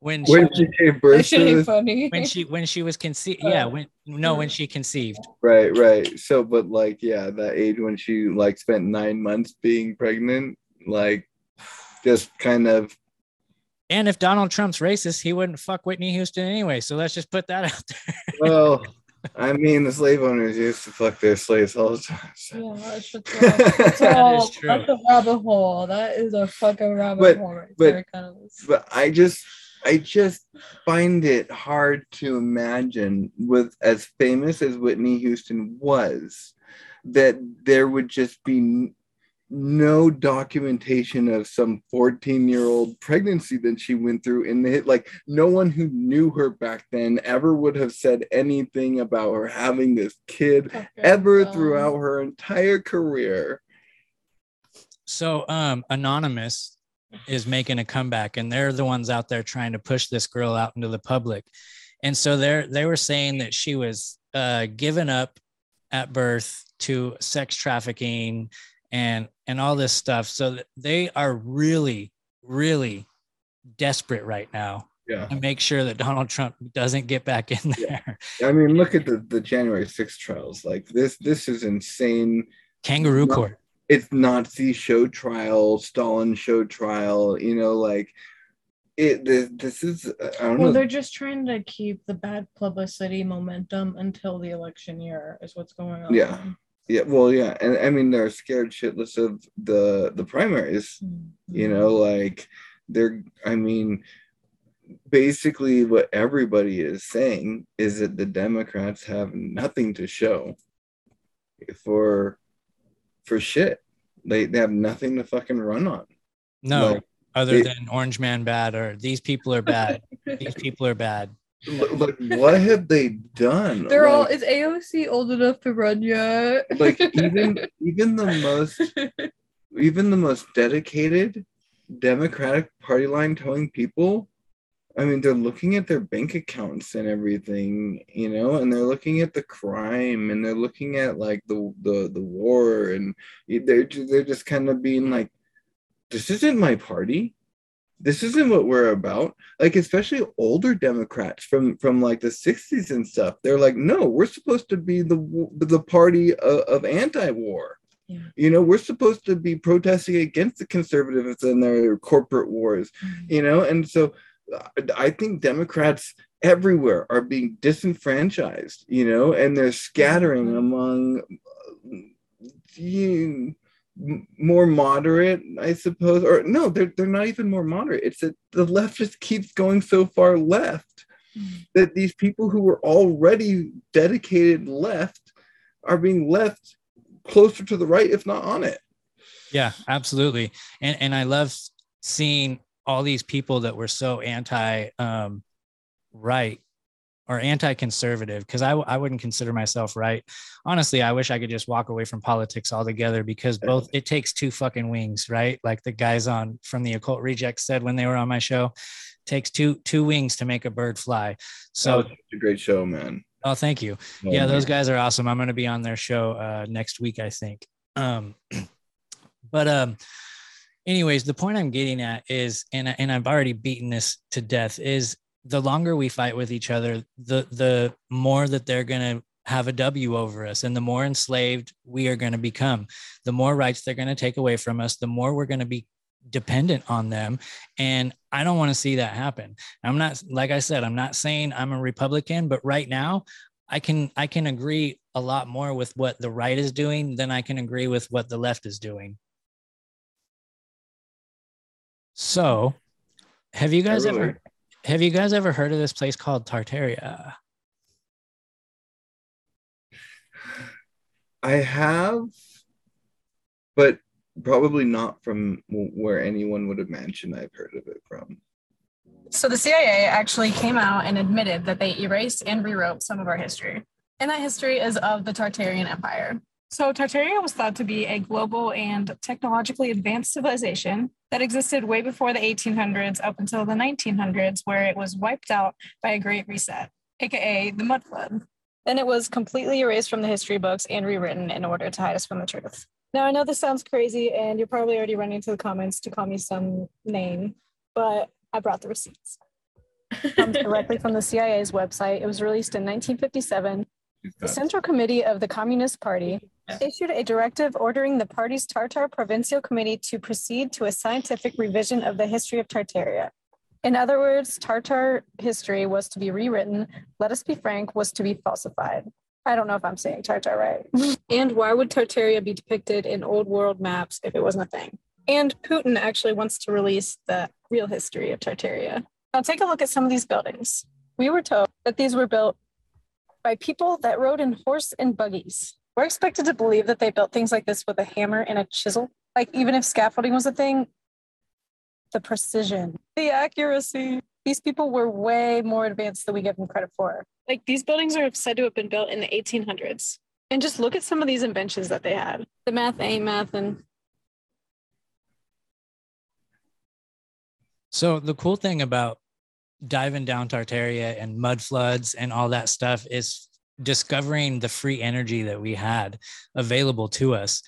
Speaker 7: When, when she, she gave birth to funny. when she when she was conceived yeah uh, when no when she conceived
Speaker 9: right right so but like yeah that age when she like spent nine months being pregnant like just kind of
Speaker 7: and if Donald Trump's racist, he wouldn't fuck Whitney Houston anyway. So let's just put that out there.
Speaker 9: well, I mean, the slave owners used to fuck their slaves all the time. So. Yeah, that's,
Speaker 8: that's, that is true. that's a rabbit hole. That is a fucking rabbit
Speaker 9: but,
Speaker 8: hole right
Speaker 9: but, there, kind of. But I just, I just find it hard to imagine, with as famous as Whitney Houston was, that there would just be no documentation of some 14 year old pregnancy that she went through in the like no one who knew her back then ever would have said anything about her having this kid
Speaker 8: Okay,
Speaker 9: ever
Speaker 8: so-
Speaker 9: throughout her entire career
Speaker 7: So um Anonymous is making a comeback and they're the ones out there trying to push this girl out into the public. And so they're they were saying that she was uh given up at birth to sex trafficking and and all this stuff. So they are really, really desperate right now
Speaker 9: yeah
Speaker 7: to make sure that Donald Trump doesn't get back in there.
Speaker 9: i mean look at the the january 6th trials like this this is insane
Speaker 7: Kangaroo
Speaker 9: No.
Speaker 7: court.
Speaker 9: it's Nazi show trial, Stalin show trial, you know, like it this, this is I don't
Speaker 8: Well,
Speaker 9: know.
Speaker 8: they're just trying to keep the bad publicity momentum until the election year is what's going on.
Speaker 9: Yeah. Yeah, well, yeah, and I mean they're scared shitless of the the primaries, mm-hmm. you know, like they're I mean basically what everybody is saying is that the Democrats have nothing to show for for shit. They they have nothing to fucking run on.
Speaker 7: No,
Speaker 9: Like,
Speaker 7: other
Speaker 9: they-
Speaker 7: than Orange Man bad or these people are bad. these people are bad.
Speaker 9: Like what have they done
Speaker 8: They're all is AOC old enough to run yet?
Speaker 9: like even even the most even the most dedicated democratic party line towing people i mean they're looking at their bank accounts and everything you know and they're looking at the crime and they're looking at like the the, the war and they're, they're just kind of being like this isn't my party this isn't what we're about. Like especially older democrats from from like the 60s and stuff they're like no we're supposed to be the the party of, of anti-war.
Speaker 8: Yeah.
Speaker 9: you know we're supposed to be protesting against the conservatives and their corporate wars you know? And so uh, i think democrats everywhere are being disenfranchised you know? And they're scattering among uh, you m- more moderate, I suppose, or no, they're they're not even more moderate. It's that the left just keeps going so far left that these people who were already dedicated left are being left closer to the right, if not on it.
Speaker 7: Yeah, absolutely. And and I love seeing all these people that were so anti um, right or anti-conservative because I, w- I wouldn't consider myself right honestly i wish i could just walk away from politics altogether because both it takes two fucking wings right like the guys on from the occult rejects said when they were on my show takes two two wings to make a bird fly so
Speaker 9: So it's a great show, man.
Speaker 7: Oh, thank you.
Speaker 9: Oh,
Speaker 7: yeah, those guys are awesome. I'm going to be on their show uh, next week, I think. Um, but um, anyways, the point I'm getting at is, and and I've already beaten this to death, is the longer we fight with each other, the the more that they're going to have a W over us, and the more enslaved we are going to become. The more rights they're going to take away from us, the more we're going to be dependent on them and i don't want to see that happen i'm not like i said i'm not saying i'm a republican but right now i can i can agree a lot more with what the right is doing than i can agree with what the left is doing so have you guys
Speaker 9: Really?
Speaker 7: ever have you guys ever heard of this place called tartaria
Speaker 9: I have, but probably not from where anyone would imagine I've heard of it from.
Speaker 11: So the CIA actually came out and admitted that they erased and rewrote some of our history. And that history is of the Tartarian Empire. So Tartaria was thought to be a global and technologically advanced civilization that existed way before the 1800s up until the 1900s, where it was wiped out by a great reset, aka the mud flood. Then it was completely erased from the history books and rewritten in order to hide us from the truth. Now, I know this sounds crazy, and you're probably already running to the comments to call me some name, but I brought the receipts. Comes directly from the CIA's website. It was released in 1957. The Central Committee of the Communist Party issued a directive ordering the party's Tartar Provincial Committee to proceed to a scientific revision of the history of Tartaria. In other words, Tartar history was to be rewritten. Let us be frank, was to be falsified. I don't know if I'm saying Tartar right. and why would Tartaria be depicted in old world maps if it wasn't a thing? And Putin actually wants to release the real history of Tartaria. Now take a look at some of these buildings. We were told that these were built by people that rode in horse and buggies. We're expected to believe that they built things like this with a hammer and a chisel. Like even if scaffolding was a thing, the precision, the accuracy. These people were way more advanced than we give them credit for. Like these buildings are said to have been built in the 1800s. And just look at some of these inventions that they had. The math ain't math and
Speaker 7: So the cool thing about diving down Tartaria and mud floods and all that stuff is discovering the free energy that we had available to us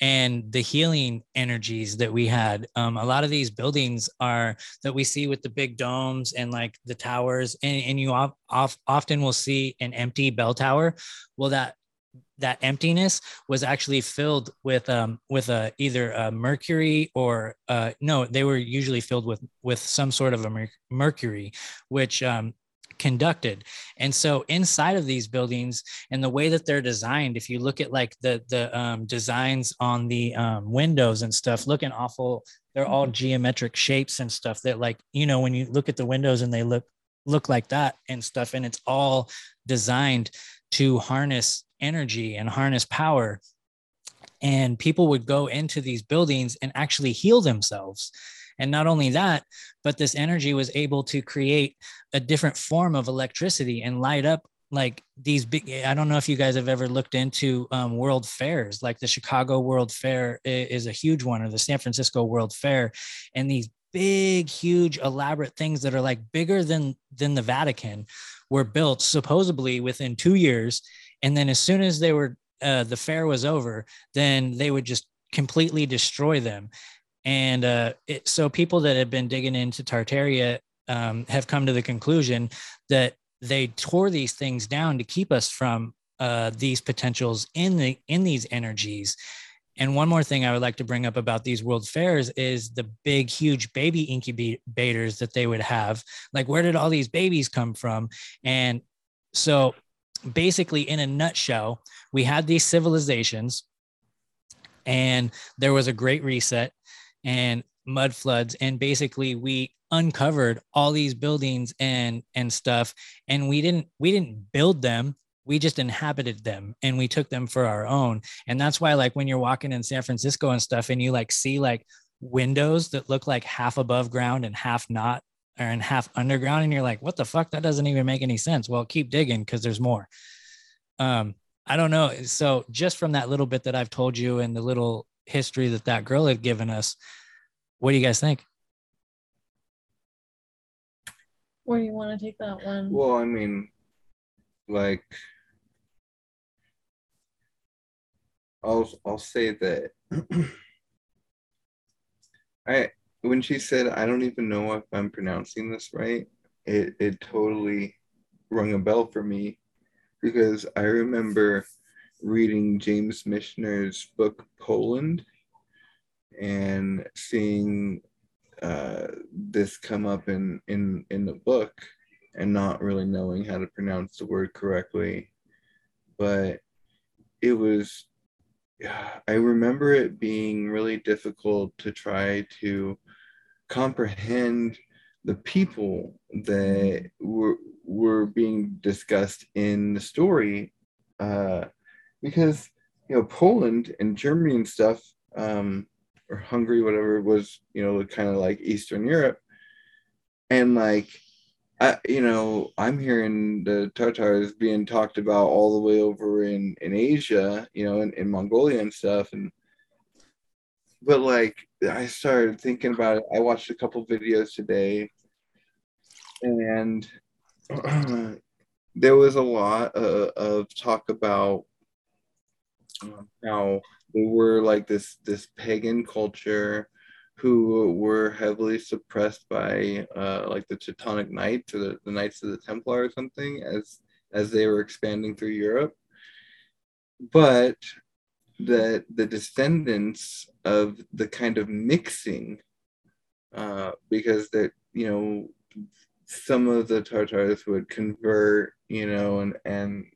Speaker 7: and the healing energies that we had. Um, a lot of these buildings are that we see with the big domes and like the towers, and, and you off, off, often will see an empty bell tower. Well, that that emptiness was actually filled with um with a either a mercury or uh no they were usually filled with with some sort of a mer- mercury which um conducted. And so inside of these buildings and the way that they're designed if you look at like the the um, designs on the um, windows and stuff looking awful they're all geometric shapes and stuff that like you know when you look at the windows and they look look like that and stuff and it's all designed to harness energy and harness power. And people would go into these buildings and actually heal themselves and not only that, but this energy was able to create a different form of electricity and light up like these big i don't know if you guys have ever looked into um, world fairs like the chicago world fair is a huge one or the san francisco world fair and these big huge elaborate things that are like bigger than than the vatican were built supposedly within two years. And then as soon as they were uh, the fair was over then they would just completely destroy them and uh, it, so people that have been digging into Tartaria um, have come to the conclusion that they tore these things down to keep us from uh, these potentials in the in these energies. And one more thing I would like to bring up about these world fairs is the big, huge baby incubators that they would have. Like, where did all these babies come from? And so, basically, in a nutshell, we had these civilizations, and there was a great reset and mud floods. And basically we uncovered all these buildings and and stuff and we didn't we didn't build them. We just inhabited them and we took them for our own. And that's why like when you're walking in san francisco and stuff and you like see like windows that look like half above ground and half not or in half underground and you're like what the fuck? That doesn't even make any sense. Well keep digging because there's more. Um i don't know. So just from that little bit that i've told you and the little history that that girl had given us. What do you guys think?
Speaker 8: Where do you want to take that one?
Speaker 9: Well, I mean, like, I'll I'll say that I when she said I don't even know if I'm pronouncing this right, it it totally rung a bell for me because I remember reading James Michener's book Poland and seeing uh, this come up in, in, in the book and not really knowing how to pronounce the word correctly. But it was, I remember it being really difficult to try to comprehend the people that were, were being discussed in the story. Uh, because you know Poland and Germany and stuff, um, or Hungary, whatever was you know kind of like Eastern Europe, and like I, you know, I'm hearing the Tatars being talked about all the way over in in Asia, you know, in, in Mongolia and stuff, and but like I started thinking about it. I watched a couple videos today, and there was a lot uh, of talk about how they were like this this pagan culture who were heavily suppressed by uh, like the Teutonic Knights or the, the Knights of the Templar or something as as they were expanding through Europe. But that the descendants of the kind of mixing, uh, because that you know some of the Tartars would convert, you know, and and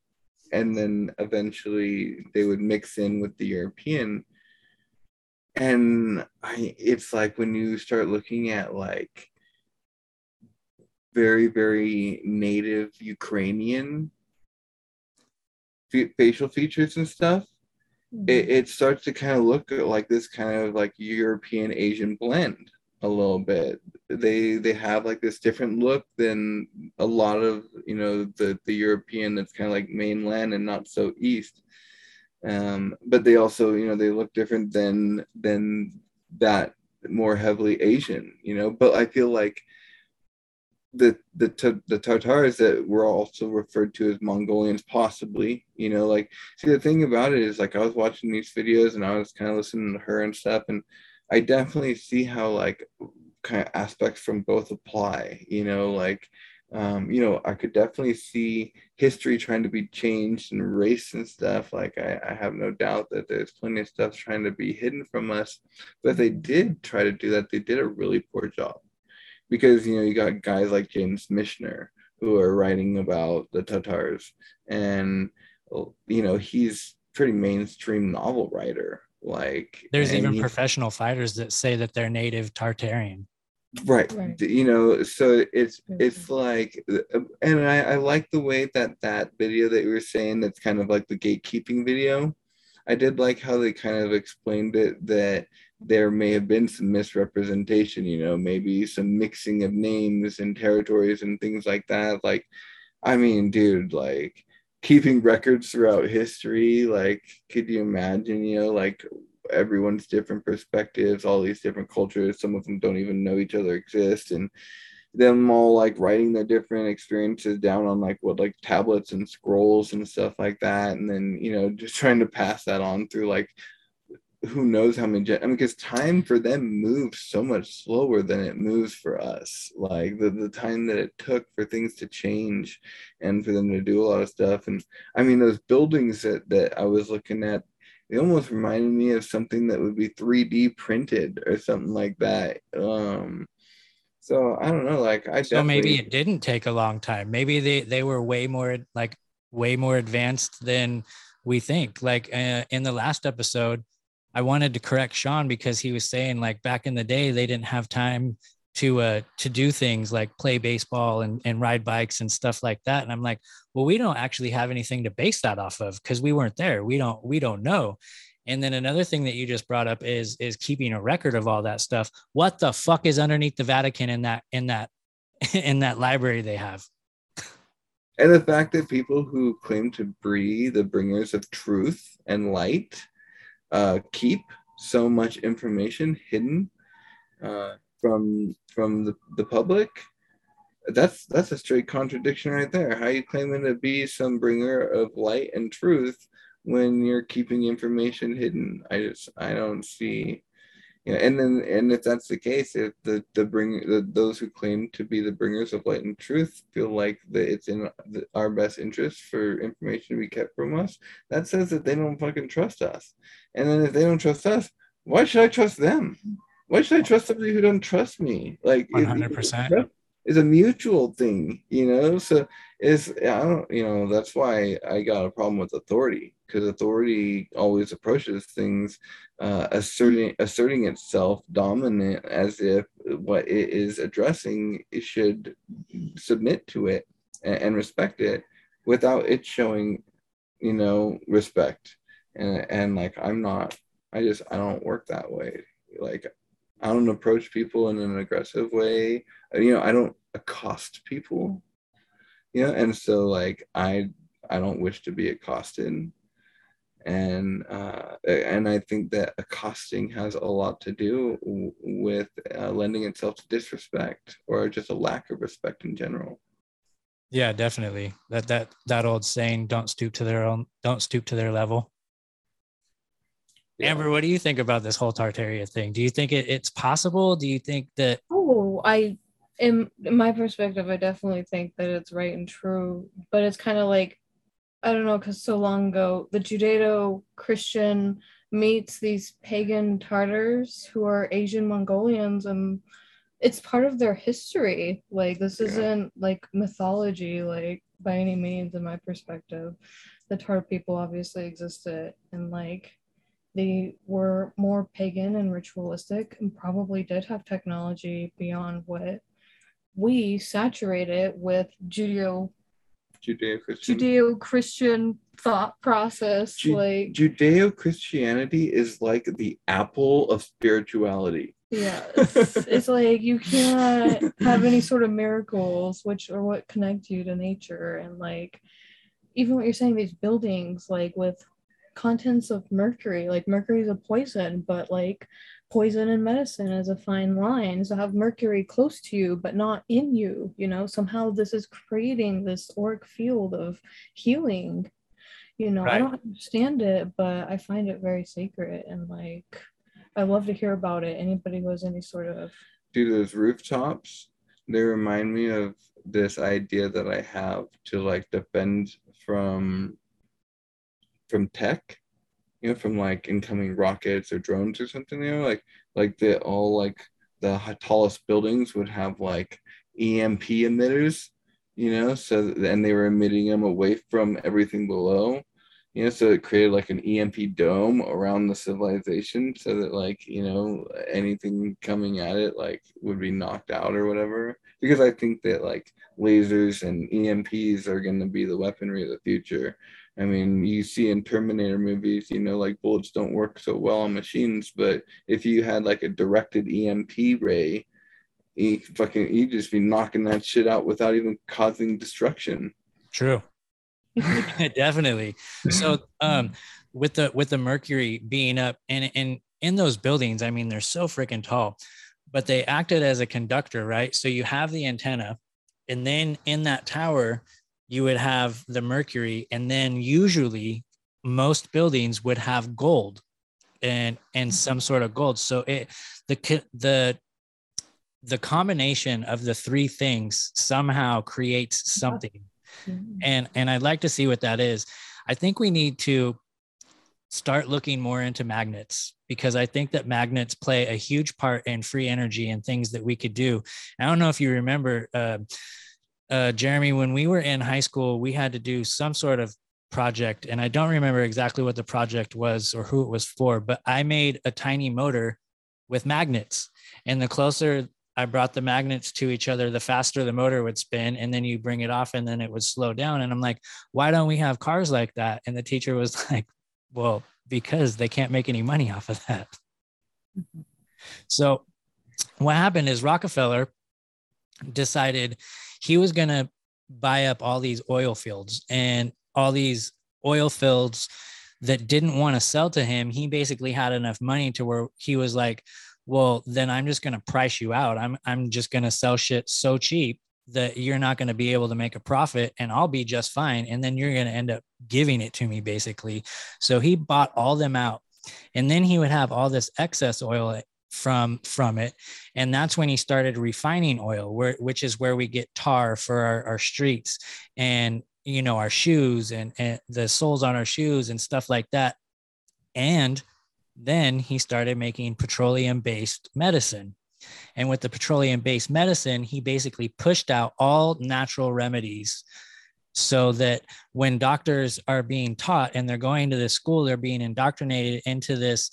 Speaker 9: and then eventually they would mix in with the European. And I, it's like when you start looking at like very, very native Ukrainian facial features and stuff, mm-hmm. it, it starts to kind of look like this kind of like European Asian blend a little bit. They they have like this different look than a lot of you know the the European that's kind of like mainland and not so east. Um, but they also you know they look different than than that more heavily Asian. You know, but I feel like the the the Tartars that were also referred to as Mongolians, possibly. You know, like see the thing about it is like I was watching these videos and I was kind of listening to her and stuff, and I definitely see how like kind of aspects from both apply. You know, like um, you know, I could definitely see history trying to be changed and race and stuff. Like, I, I, have no doubt that there's plenty of stuff trying to be hidden from us. But if they did try to do that, they did a really poor job because you know you got guys like James Michener who are writing about the Tatars, and you know he's pretty mainstream novel writer. Like
Speaker 7: there's even he, professional fighters that say that they're native Tartarian.
Speaker 9: Right. right. You know, so it's it's like, uh, and I, I like the way that that video that you were saying that's kind of like the gatekeeping video. I did like how they kind of explained it that there may have been some misrepresentation, you know, maybe some mixing of names and territories and things like that. Like, I mean, dude, like keeping records throughout history, like, could you imagine, you know, like everyone's different perspectives, all these different cultures, some of them don't even know each other exist, and them all like writing their different experiences down on like what like tablets and scrolls and stuff like that and then you know just trying to pass that on through like who knows how many I mean, because time for them moves so much slower than it moves for us. Like the, the time that it took for things to change and for them to do a lot of stuff. And I mean, those buildings that, that I was looking at, they almost reminded me of something that would be 3D printed or something like that. Um, so I don't know, like I
Speaker 7: so maybe it didn't take a long time. Maybe they, they were way more like way more advanced than we think. Like uh, in the last episode, I wanted to correct Sean because he was saying like back in the day they didn't have time to uh to do things like play baseball and, and ride bikes and stuff like that. And I'm like, well, we don't actually have anything to base that off of because we weren't there. We don't we don't know. And then another thing that you just brought up is is keeping a record of all that stuff. What the fuck is underneath the Vatican in that in that in that library they have?
Speaker 9: And the fact that people who claim to be the bringers of truth and light uh, keep so much information hidden uh, from from the, the public that's that's a straight contradiction right there. How you claiming to be some bringer of light and truth when you're keeping information hidden? I just i don't see yeah, and then and if that's the case, if the the bring the, those who claim to be the bringers of light and truth feel like that it's in our best interest for information to be kept from us, that says that they don't fucking trust us. And then if they don't trust us, why should I trust them? Why should I trust somebody who don't trust me? Like
Speaker 7: one hundred percent
Speaker 9: is a mutual thing, you know. So it's I don't, you know, that's why I got a problem with authority because authority always approaches things uh, asserting asserting itself dominant as if what it is addressing it should submit to it and, and respect it without it showing, you know, respect. And and like I'm not, I just I don't work that way. Like I don't approach people in an aggressive way. You know, I don't accost people. You know, and so like I I don't wish to be accosted. And uh, and I think that accosting has a lot to do with uh, lending itself to disrespect or just a lack of respect in general.
Speaker 7: Yeah, definitely. That that that old saying, "Don't stoop to their own, don't stoop to their level." Amber, what do you think about this whole Tartaria thing? Do you think it, it's possible? Do you think that?
Speaker 8: Oh, I, in, in my perspective, I definitely think that it's right and true. But it's kind of like, I don't know, because so long ago, the Judeo Christian meets these pagan Tartars who are Asian Mongolians, and it's part of their history. Like, this isn't like mythology, like by any means, in my perspective. The Tartar people obviously existed, and like they were more pagan and ritualistic and probably did have technology beyond what we saturated with Judeo
Speaker 9: Judeo-Christian.
Speaker 8: Judeo-Christian thought process.
Speaker 9: Ju-
Speaker 8: like
Speaker 9: Judeo-Christianity is like the apple of spirituality.
Speaker 8: Yeah, it's, it's like you can't have any sort of miracles, which are what connect you to nature. And like, even what you're saying, these buildings, like with contents of mercury, like mercury is a poison, but like poison and medicine is a fine line. So have mercury close to you, but not in you. You know, somehow this is creating this auric field of healing. You know, I don't understand it, but I find it very sacred and like I love to hear about it. Anybody who has any sort of
Speaker 9: do those rooftops, they remind me of this idea that I have to like defend from from tech, you know, from like incoming rockets or drones or something, you know, like like the all like the tallest buildings would have like EMP emitters, you know, so and they were emitting them away from everything below. You know, so it created like an EMP dome around the civilization so that like, you know, anything coming at it like would be knocked out or whatever. Because I think that like lasers and EMPs are gonna be the weaponry of the future. I mean, you see in Terminator movies, you know, like bullets don't work so well on machines, but if you had like a directed EMP ray, you fucking you just be knocking that shit out without even causing destruction.
Speaker 7: True. Definitely. So um with the with the mercury being up and and in those buildings, I mean they're so freaking tall, but they acted as a conductor, right? So you have the antenna and then in that tower you would have the mercury and then usually most buildings would have gold and and some sort of gold. So it the the the combination of the three things somehow creates something. And and i'd like to see what that is. I think we need to start looking more into magnets because i think that magnets play a huge part in free energy and things that we could do. I don't know if you remember uh, uh, jeremy when we were in high school we had to do some sort of project and i don't remember exactly what the project was or who it was for but i made a tiny motor with magnets and the closer I brought the magnets to each other, the faster the motor would spin, and then you bring it off, and then it would slow down. And I'm like, why don't we have cars like that? And the teacher was like, well, because they can't make any money off of that. So, what happened is Rockefeller decided he was going to buy up all these oil fields and all these oil fields that didn't want to sell to him. He basically had enough money to where he was like, well, then I'm just going to price you out. I'm I'm just going to sell shit so cheap that you're not going to be able to make a profit and I'll be just fine and then you're going to end up giving it to me basically. So he bought all them out. And then he would have all this excess oil from from it and that's when he started refining oil where which is where we get tar for our, our streets and you know our shoes and, and the soles on our shoes and stuff like that and then he started making petroleum based medicine. And with the petroleum based medicine, he basically pushed out all natural remedies so that when doctors are being taught and they're going to this school, they're being indoctrinated into this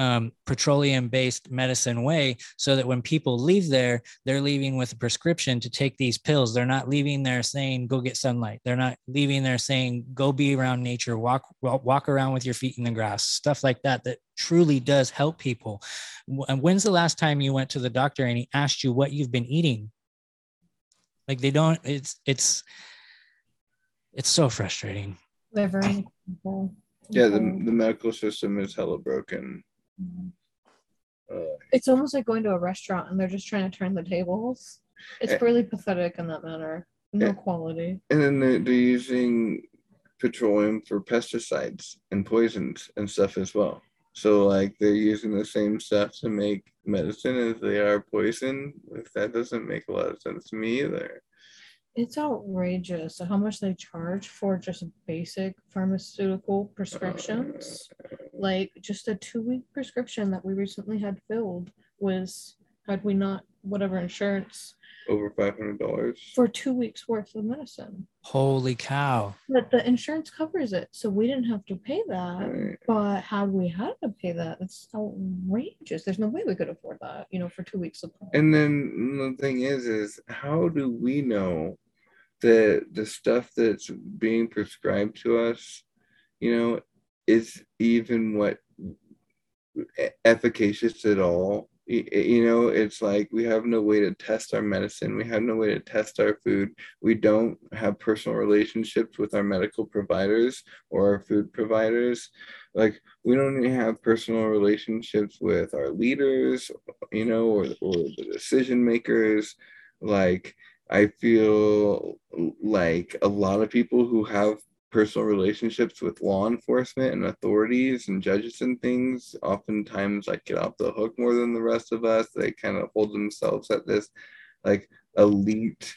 Speaker 7: um, petroleum based medicine way so that when people leave there, they're leaving with a prescription to take these pills. They're not leaving there saying, go get sunlight. They're not leaving there saying, go be around nature, walk, walk walk around with your feet in the grass, stuff like that, that truly does help people. And when's the last time you went to the doctor and he asked you what you've been eating? Like they don't, it's, it's, it's so frustrating.
Speaker 8: They're.
Speaker 9: Yeah, the, the medical system is hella broken. Uh,
Speaker 8: It's almost like going to a restaurant and they're just trying to turn the tables. It's
Speaker 9: Eh.
Speaker 8: really pathetic in that manner. No
Speaker 9: Eh.
Speaker 8: quality.
Speaker 9: and then they're, they're using petroleum for pesticides and poisons and stuff as well. So like they're using the same stuff to make medicine as they are poison. If that doesn't make a lot of sense to me either.
Speaker 8: It's outrageous how much they charge for just basic pharmaceutical prescriptions. Like just a two week prescription that we recently had filled was, had we not, whatever insurance,
Speaker 9: Over five hundred dollars.
Speaker 8: for two weeks worth of medicine.
Speaker 7: Holy cow.
Speaker 8: But the insurance covers it. So we didn't have to pay that.
Speaker 9: Right.
Speaker 8: But how we had to pay that, it's outrageous. There's no way we could afford that, you know, for two weeks of
Speaker 9: And then the thing is, is how do we know that the stuff that's being prescribed to us, you know, is even what efficacious at all. You know, it's like we have no way to test our medicine. We have no way to test our food. We don't have personal relationships with our medical providers or our food providers. Like we don't have personal relationships with our leaders, you know, or, or the decision makers. Like I feel like a lot of people who have personal relationships with law enforcement and authorities and judges and things. Oftentimes like get off the hook more than the rest of us. They kind of hold themselves at this like elite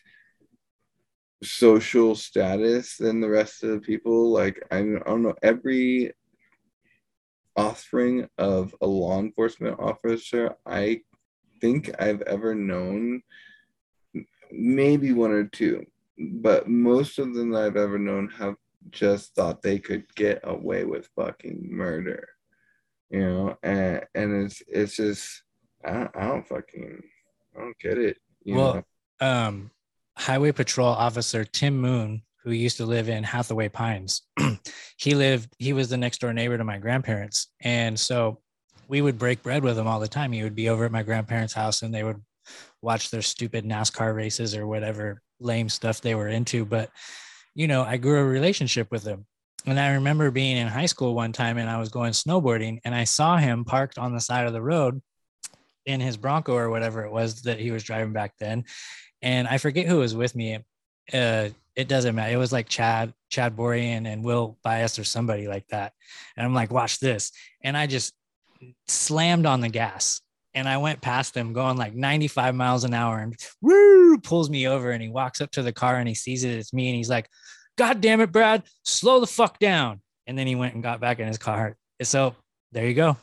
Speaker 9: social status than the rest of the people. Like i, don't know every offspring of a law enforcement officer i think i've ever known maybe one or two but most of them that i've ever known have just thought they could get away with fucking murder you know and and it's it's just i don't, I don't fucking i don't get it you
Speaker 7: well,
Speaker 9: know
Speaker 7: um, Highway Patrol Officer Tim Moon, who used to live in Hathaway Pines, he lived. He was the next door neighbor to my grandparents, and so we would break bread with him all the time. He would be over at my grandparents' house, and they would watch their stupid NASCAR races or whatever lame stuff they were into. But you know, I grew a relationship with him. And I remember being in high school one time and I was going snowboarding and I saw him parked on the side of the road in his Bronco or whatever it was that he was driving back then. And I forget who was with me. Uh, it doesn't matter. It was like Chad, Chad Borian and Will Bias or somebody like that. And I'm like, watch this. And I just slammed on the gas and I went past him going like 95 miles an hour and woo, pulls me over and he walks up to the car and he sees it. It's me. And he's like, God damn it, Brad, slow the fuck down. And then he went and got back in his car. So there you go.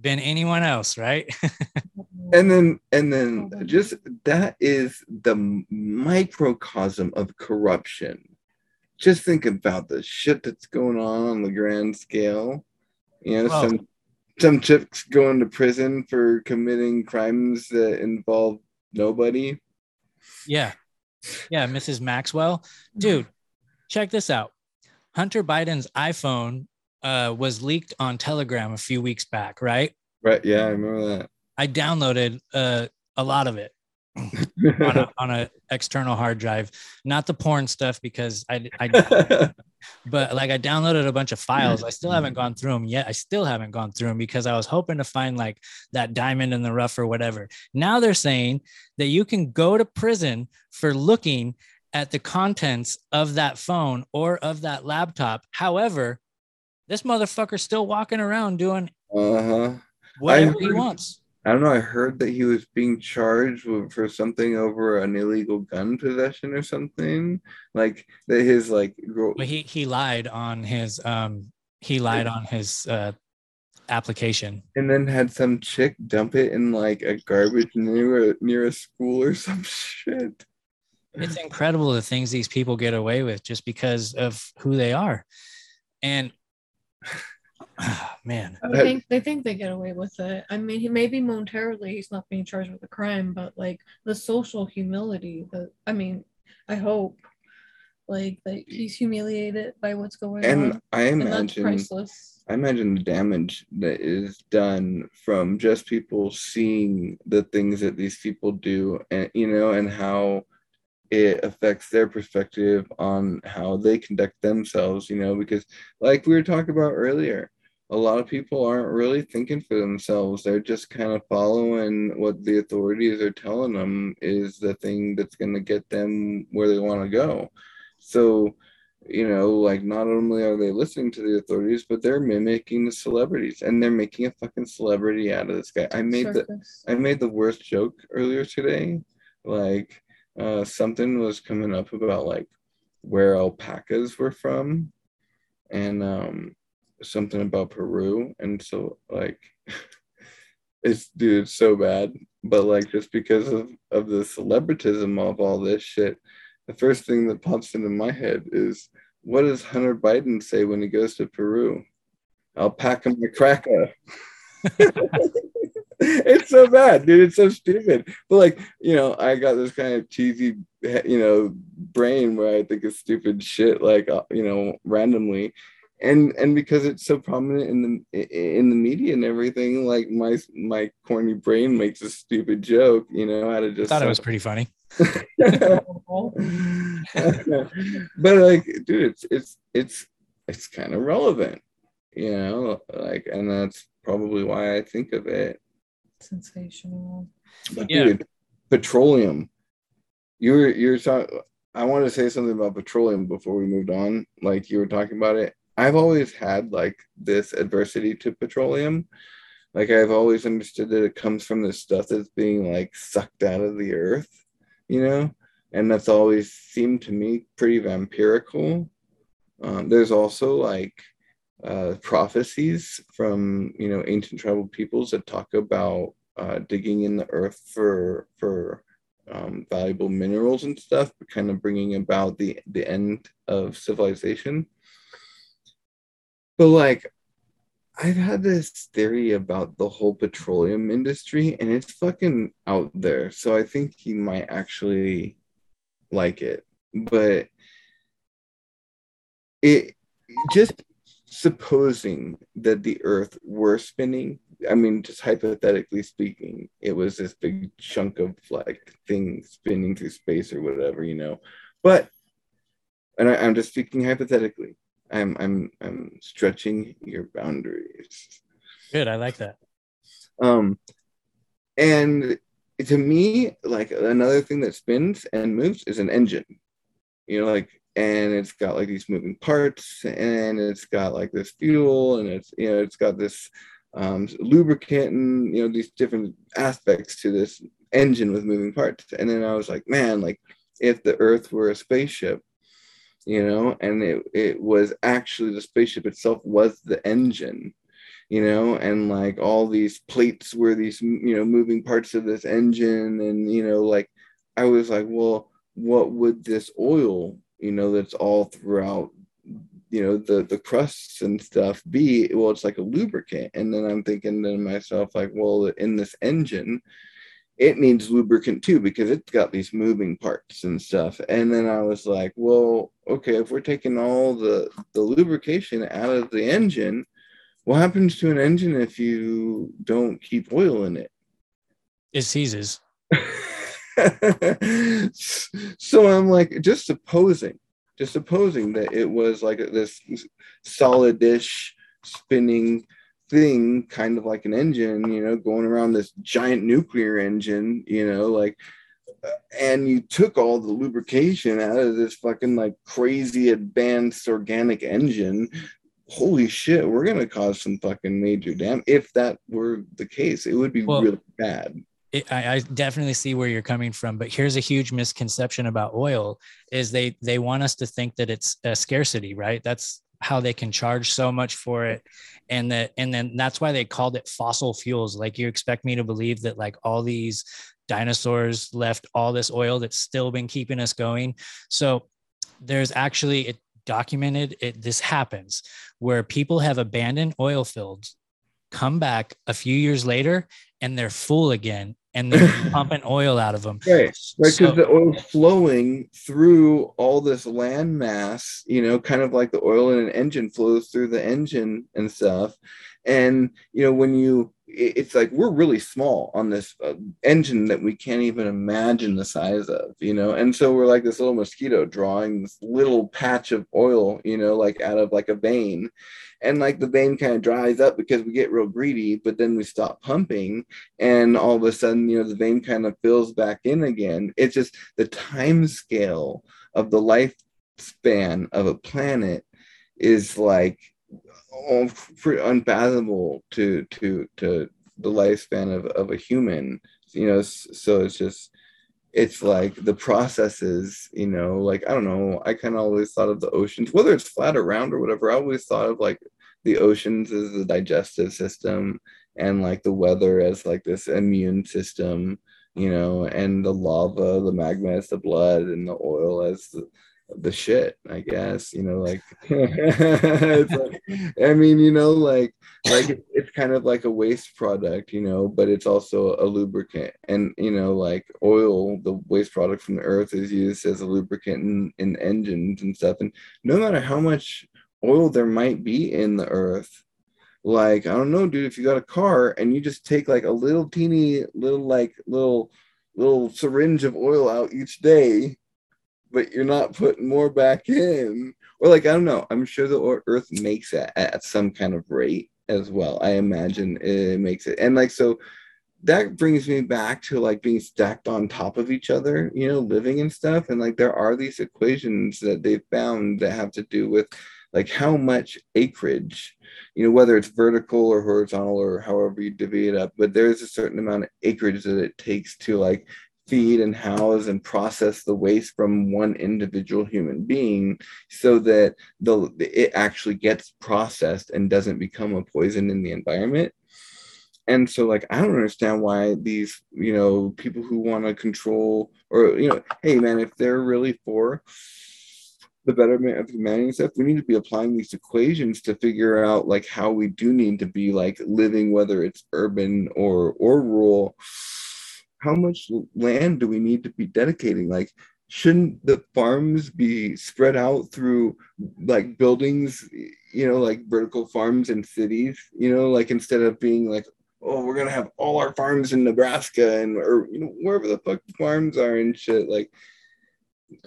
Speaker 7: Been anyone else, right?
Speaker 9: and then and then just that is the microcosm of corruption just think about the shit that's going on on the grand scale you know
Speaker 7: Well-
Speaker 9: some some chicks going to prison for committing crimes that involve nobody
Speaker 7: Yeah. Yeah, Mrs. Maxwell. Dude, check this out. Hunter Biden's iPhone uh, was leaked on Telegram a few weeks back, right?
Speaker 9: right yeah i remember that.
Speaker 7: I downloaded uh, a lot of it on a, on a external hard drive, not the porn stuff because I, I but like I downloaded a bunch of files. I still haven't gone through them yet. I still haven't gone through them because I was hoping to find like that diamond in the rough or whatever. Now they're saying that you can go to prison for looking at the contents of that phone or of that laptop. However, this motherfucker's still walking around doing
Speaker 9: uh-huh
Speaker 7: whatever he wants.
Speaker 9: I don't know. I heard that he was being charged with, for something over an illegal gun possession or something. Like that his like
Speaker 7: But he he lied on his um he lied on his uh application.
Speaker 9: and then had some chick dump it in like a garbage near a near a school or some shit.
Speaker 7: It's incredible the things these people get away with just because of who they are. And man,
Speaker 8: I think they think they get away with it. I mean, he maybe momentarily he's not being charged with a crime, but like the social humility. The I mean, I hope like that he's humiliated by what's going
Speaker 9: And
Speaker 8: on,
Speaker 9: I
Speaker 8: and that's
Speaker 9: imagine
Speaker 8: priceless.
Speaker 9: I imagine the damage that is done from just people seeing the things that these people do and you know and how it affects their perspective on how they conduct themselves, you know, because like we were talking about earlier, a lot of people aren't really thinking for themselves. They're just kind of following what the authorities are telling them is the thing that's going to get them where they want to go. So, you know, like not only are they listening to the authorities, but they're mimicking the celebrities and they're making a fucking celebrity out of this guy. I made the I made the worst joke earlier today. Like uh something was coming up about like where alpacas were from and um something about Peru. And so like it's dude, it's so bad. But like just because of, of the celebritism of all this shit, the first thing that pops into my head is what does Hunter Biden say when he goes to Peru? Alpaca cracker. it's so bad, dude. It's so stupid. But like, you know, I got this kind of cheesy, you know, brain where I think of stupid shit, like uh, you know, randomly, and and because it's so prominent in the in the media and everything, like my my corny brain makes a stupid joke, you know, out of just.
Speaker 7: I thought it was pretty funny.
Speaker 9: but like, dude, it's it's it's it's kind of relevant, you know, like, and that's probably why I think of it.
Speaker 8: Sensational.
Speaker 9: But
Speaker 7: Yeah.
Speaker 9: dude, petroleum. You were you're talking. I want to say something about petroleum before we moved on. Like you were talking about it. I've always had like this adversity to petroleum. Like I've always understood that it comes from the stuff that's being like sucked out of the earth, you know, and that's always seemed to me pretty vampirical. Um, there's also like uh, prophecies from you know ancient tribal peoples that talk about uh, digging in the earth for for um, valuable minerals and stuff, but kind of bringing about the the end of civilization. But like, I've had this theory about the whole petroleum industry, and it's fucking out there. So I think he might actually like it, but it just supposing that the earth were spinning i mean just hypothetically speaking it was this big chunk of like thing spinning through space or whatever you know but and I, i'm just speaking hypothetically i'm i'm i'm stretching your boundaries
Speaker 7: Good. I like that.
Speaker 9: um and to me like another thing that spins and moves is an engine you know like and it's got like these moving parts and it's got like this fuel and it's you know it's got this um, lubricant and you know these different aspects to this engine with moving parts and then i was like man like if the earth were a spaceship you know and it, it was actually the spaceship itself was the engine you know and like all these plates were these you know moving parts of this engine and you know like i was like well what would this oil you know that's all throughout you know the the crusts and stuff be? Well it's like a lubricant. And then i'm thinking to myself like well in this engine it needs lubricant too because it's got these moving parts and stuff and then i was like well okay if we're taking all the the lubrication out of the engine what happens to an engine if you don't keep oil in it
Speaker 7: It seizes.
Speaker 9: so I'm like, just supposing, just supposing that it was like this solid dish spinning thing, kind of like an engine, you know, going around this giant nuclear engine, you know, like, uh, and you took all the lubrication out of this fucking like crazy advanced organic engine. Holy shit, we're gonna cause some fucking major damage. If that were the case, it would be
Speaker 7: Well,
Speaker 9: really bad.
Speaker 7: it, I, I definitely see where you're coming from but here's a huge misconception about oil is they they want us to think that it's a scarcity right that's how they can charge so much for it. And that and then that's why they called it fossil fuels. Like you expect me to believe that like all these dinosaurs left all this oil that's still been keeping us going. So there's actually it documented it this happens where people have abandoned oil fields come back a few years later and they're full again and they're pumping oil out of them.
Speaker 9: Right, right, because
Speaker 7: So-
Speaker 9: the oil's flowing through all this land mass, you know, kind of like the oil in an engine flows through the engine and stuff. And you know, when you, it's like we're really small on this uh, engine that we can't even imagine the size of, you know. And so we're like this little mosquito drawing this little patch of oil, you know, like out of like a vein. And like the vein kind of dries up because we get real greedy, but then we stop pumping and all of a sudden you know the vein kind of fills back in again it's just the time scale of the lifespan of a planet is like oh, unfathomable to to to the lifespan of, of a human you know so it's just it's like the processes you know like i don't know i kind of always thought of the oceans whether it's flat or round or whatever i always thought of like the oceans as the digestive system and like the weather as like this immune system you know and the lava the magma as the blood and the oil as the the shit i guess you know like, it's like i mean you know like like it, it's kind of like a waste product you know but it's also a lubricant. And you know like oil the waste product from the earth is used as a lubricant in, in engines and stuff. And no matter how much oil there might be in the earth like i don't know dude if you got a car and you just take like a little teeny little like little little syringe of oil out each day but you're not putting more back in. Or like i don't know. I'm sure the earth makes it at some kind of rate as well. I imagine it makes it. And like so that brings me back to like being stacked on top of each other you know living and stuff. And like there are these equations that they've found that have to do with like how much acreage you know whether it's vertical or horizontal or however you divvy it up but there's a certain amount of acreage that it takes to like feed and house and process the waste from one individual human being so that the it actually gets processed and doesn't become a poison in the environment. And so like i don't understand why these you know people who want to control or you know hey man if they're really for the betterment of humanity and stuff we need to be applying these equations to figure out like how we do need to be like living whether it's urban or or rural how much land do we need to be dedicating? Like, shouldn't the farms be spread out through like buildings, you know, like vertical farms in cities, you know, like instead of being like, oh, we're gonna have all our farms in Nebraska and or you know, wherever the fuck farms are and shit, like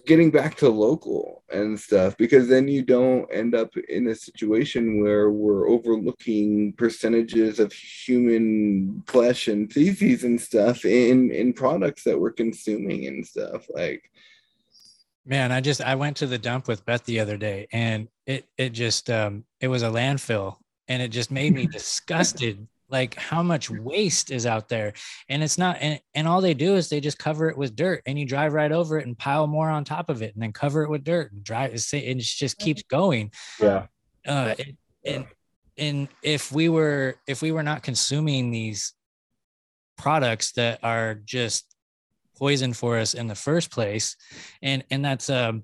Speaker 9: getting back to local and stuff because then you don't end up in a situation where we're overlooking percentages of human flesh and feces and stuff in in products that we're consuming and stuff like.
Speaker 7: Man i just i went to the dump with beth the other day and it it just um it was a landfill and it just made me disgusted like how much waste is out there? And it's not and, and all they do is they just cover it with dirt and you drive right over it and pile more on top of it and then cover it with dirt and drive and it just keeps going.
Speaker 9: Yeah.
Speaker 7: Uh and and if we were if we were not consuming these products that are just poison for us in the first place and and that's um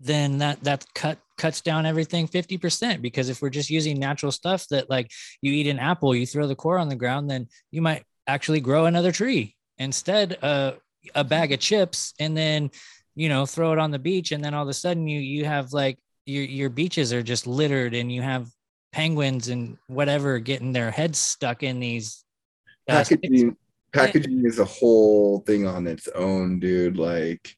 Speaker 7: then that that cut cuts down everything 50% because if we're just using natural stuff that like you eat an apple you throw the core on the ground then you might actually grow another tree instead uh, a bag of chips and then you know throw it on the beach and then all of a sudden you you have like your your beaches are just littered and you have penguins and whatever getting their heads stuck in these
Speaker 9: uh, packaging packaging is a whole thing on its own dude like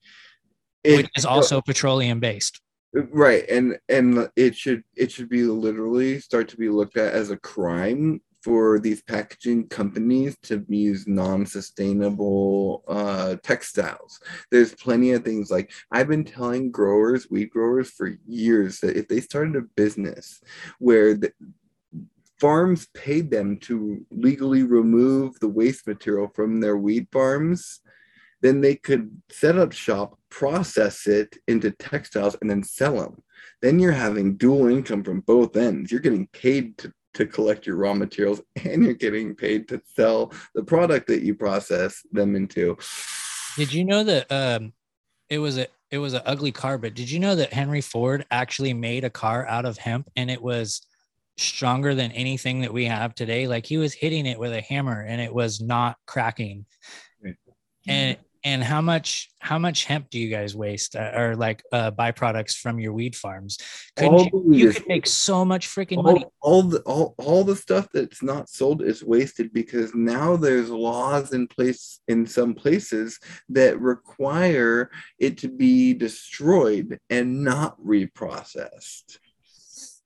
Speaker 7: it, which is also petroleum based
Speaker 9: right and and it should it should be literally start to be looked at as a crime for these packaging companies to use non-sustainable uh, textiles. There's plenty of things like I've been telling growers, weed growers for years that if they started a business where the, farms paid them to legally remove the waste material from their weed farms, then they could set up shop, process it into textiles, and then sell them. Then you're having dual income from both ends. You're getting paid to, to collect your raw materials and you're getting paid to sell the product that you process them into.
Speaker 7: Did you know that um, it was a it was an ugly car, but did you know that Henry Ford actually made a car out of hemp and it was stronger than anything that we have today? Like he was hitting it with a hammer and it was not cracking. And and how much how much hemp do you guys waste uh, or like uh, byproducts from your weed farms? Could you, you could make so much freaking
Speaker 9: all,
Speaker 7: money.
Speaker 9: all the all, all the stuff that's not sold is wasted because now there's laws in place in some places that require it to be destroyed and not reprocessed.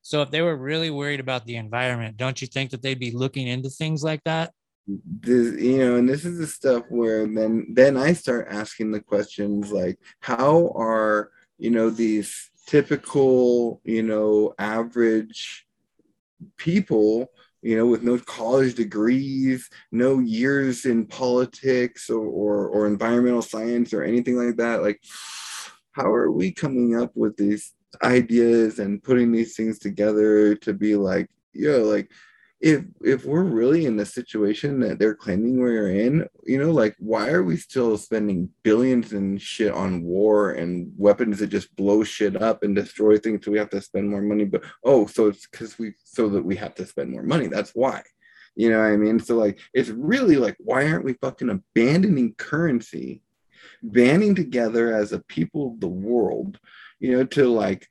Speaker 7: So if they were really worried about the environment don't you think that they'd be looking into things like that
Speaker 9: this you know and this is the stuff where then then i start asking the questions like how are you know these typical you know average people you know with no college degrees no years in politics or, or, or environmental science or anything like that like how are we coming up with these ideas and putting these things together to be like yeah like if if we're really in the situation that they're claiming we're in, you know, like why are we still spending billions and shit on war and weapons that just blow shit up and destroy things so we have to spend more money? But oh, so it's because we so that we have to spend more money. That's why. You know what I mean? So like it's really like why aren't we fucking abandoning currency, banding together as a people of the world, you know, to like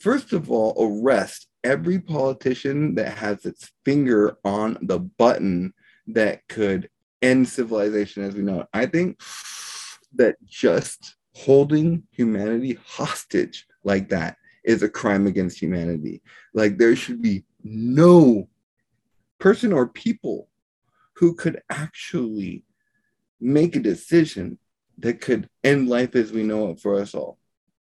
Speaker 9: first of all arrest every politician that has its finger on the button that could end civilization as we know it. I think that just holding humanity hostage like that is a crime against humanity. Like there should be no person or people who could actually make a decision that could end life as we know it for us all.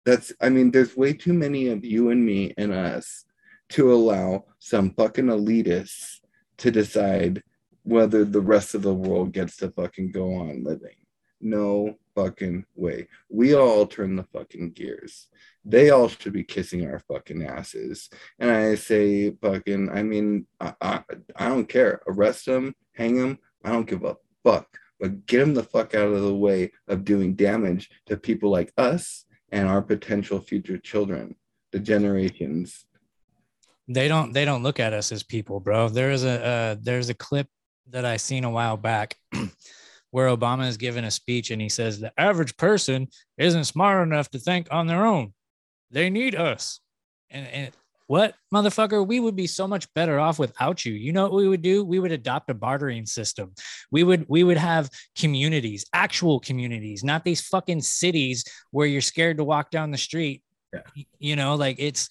Speaker 9: That's, I mean, there's way too many of you and me and us to allow some fucking elitists to decide whether the rest of the world gets to fucking go on living. No fucking way. We all turn the fucking gears. They all should be kissing our fucking asses. And I say, fucking, I mean, I, I, I don't care. Arrest them, hang them. I don't give a fuck. But get them the fuck out of the way of doing damage to people like us and our potential future children, the generations
Speaker 7: they don't they don't look at us as people bro. There's a uh, there's a clip that i seen a while back where obama is giving a speech and he says the average person isn't smart enough to think on their own. They need us. And, and what motherfucker? We would be so much better off without you. You know what we would do? We would adopt a bartering system. We would we would have communities actual communities not these fucking cities where you're scared to walk down the street. Yeah. you know like it's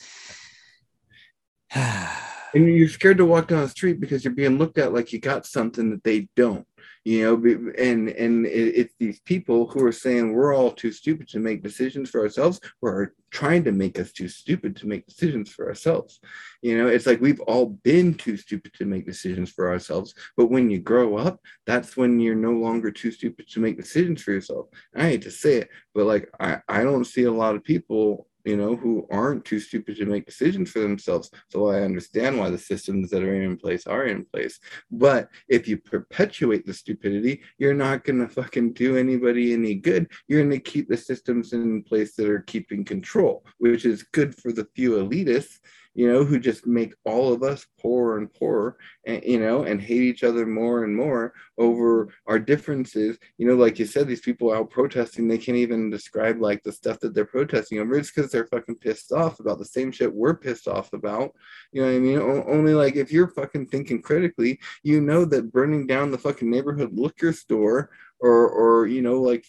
Speaker 9: and you're scared to walk down the street because you're being looked at like you got something that they don't you know and and it's these people who are saying we're all too stupid to make decisions for ourselves or are trying to make us too stupid to make decisions for ourselves. You know it's like we've all been too stupid to make decisions for ourselves but when you grow up that's when you're no longer too stupid to make decisions for yourself. I hate to say it but like i i don't see a lot of people you know, who aren't too stupid to make decisions for themselves. So I understand why the systems that are in place are in place. But if you perpetuate the stupidity, you're not going to fucking do anybody any good. You're going to keep the systems in place that are keeping control, which is good for the few elitists you know, who just make all of us poorer and poorer, and you know, and hate each other more and more over our differences. You know, like you said, these people out protesting, they can't even describe like the stuff that they're protesting over. It's because they're fucking pissed off about the same shit we're pissed off about. You know what I mean? O- only like if you're fucking thinking critically, you know that burning down the fucking neighborhood liquor store or or you know like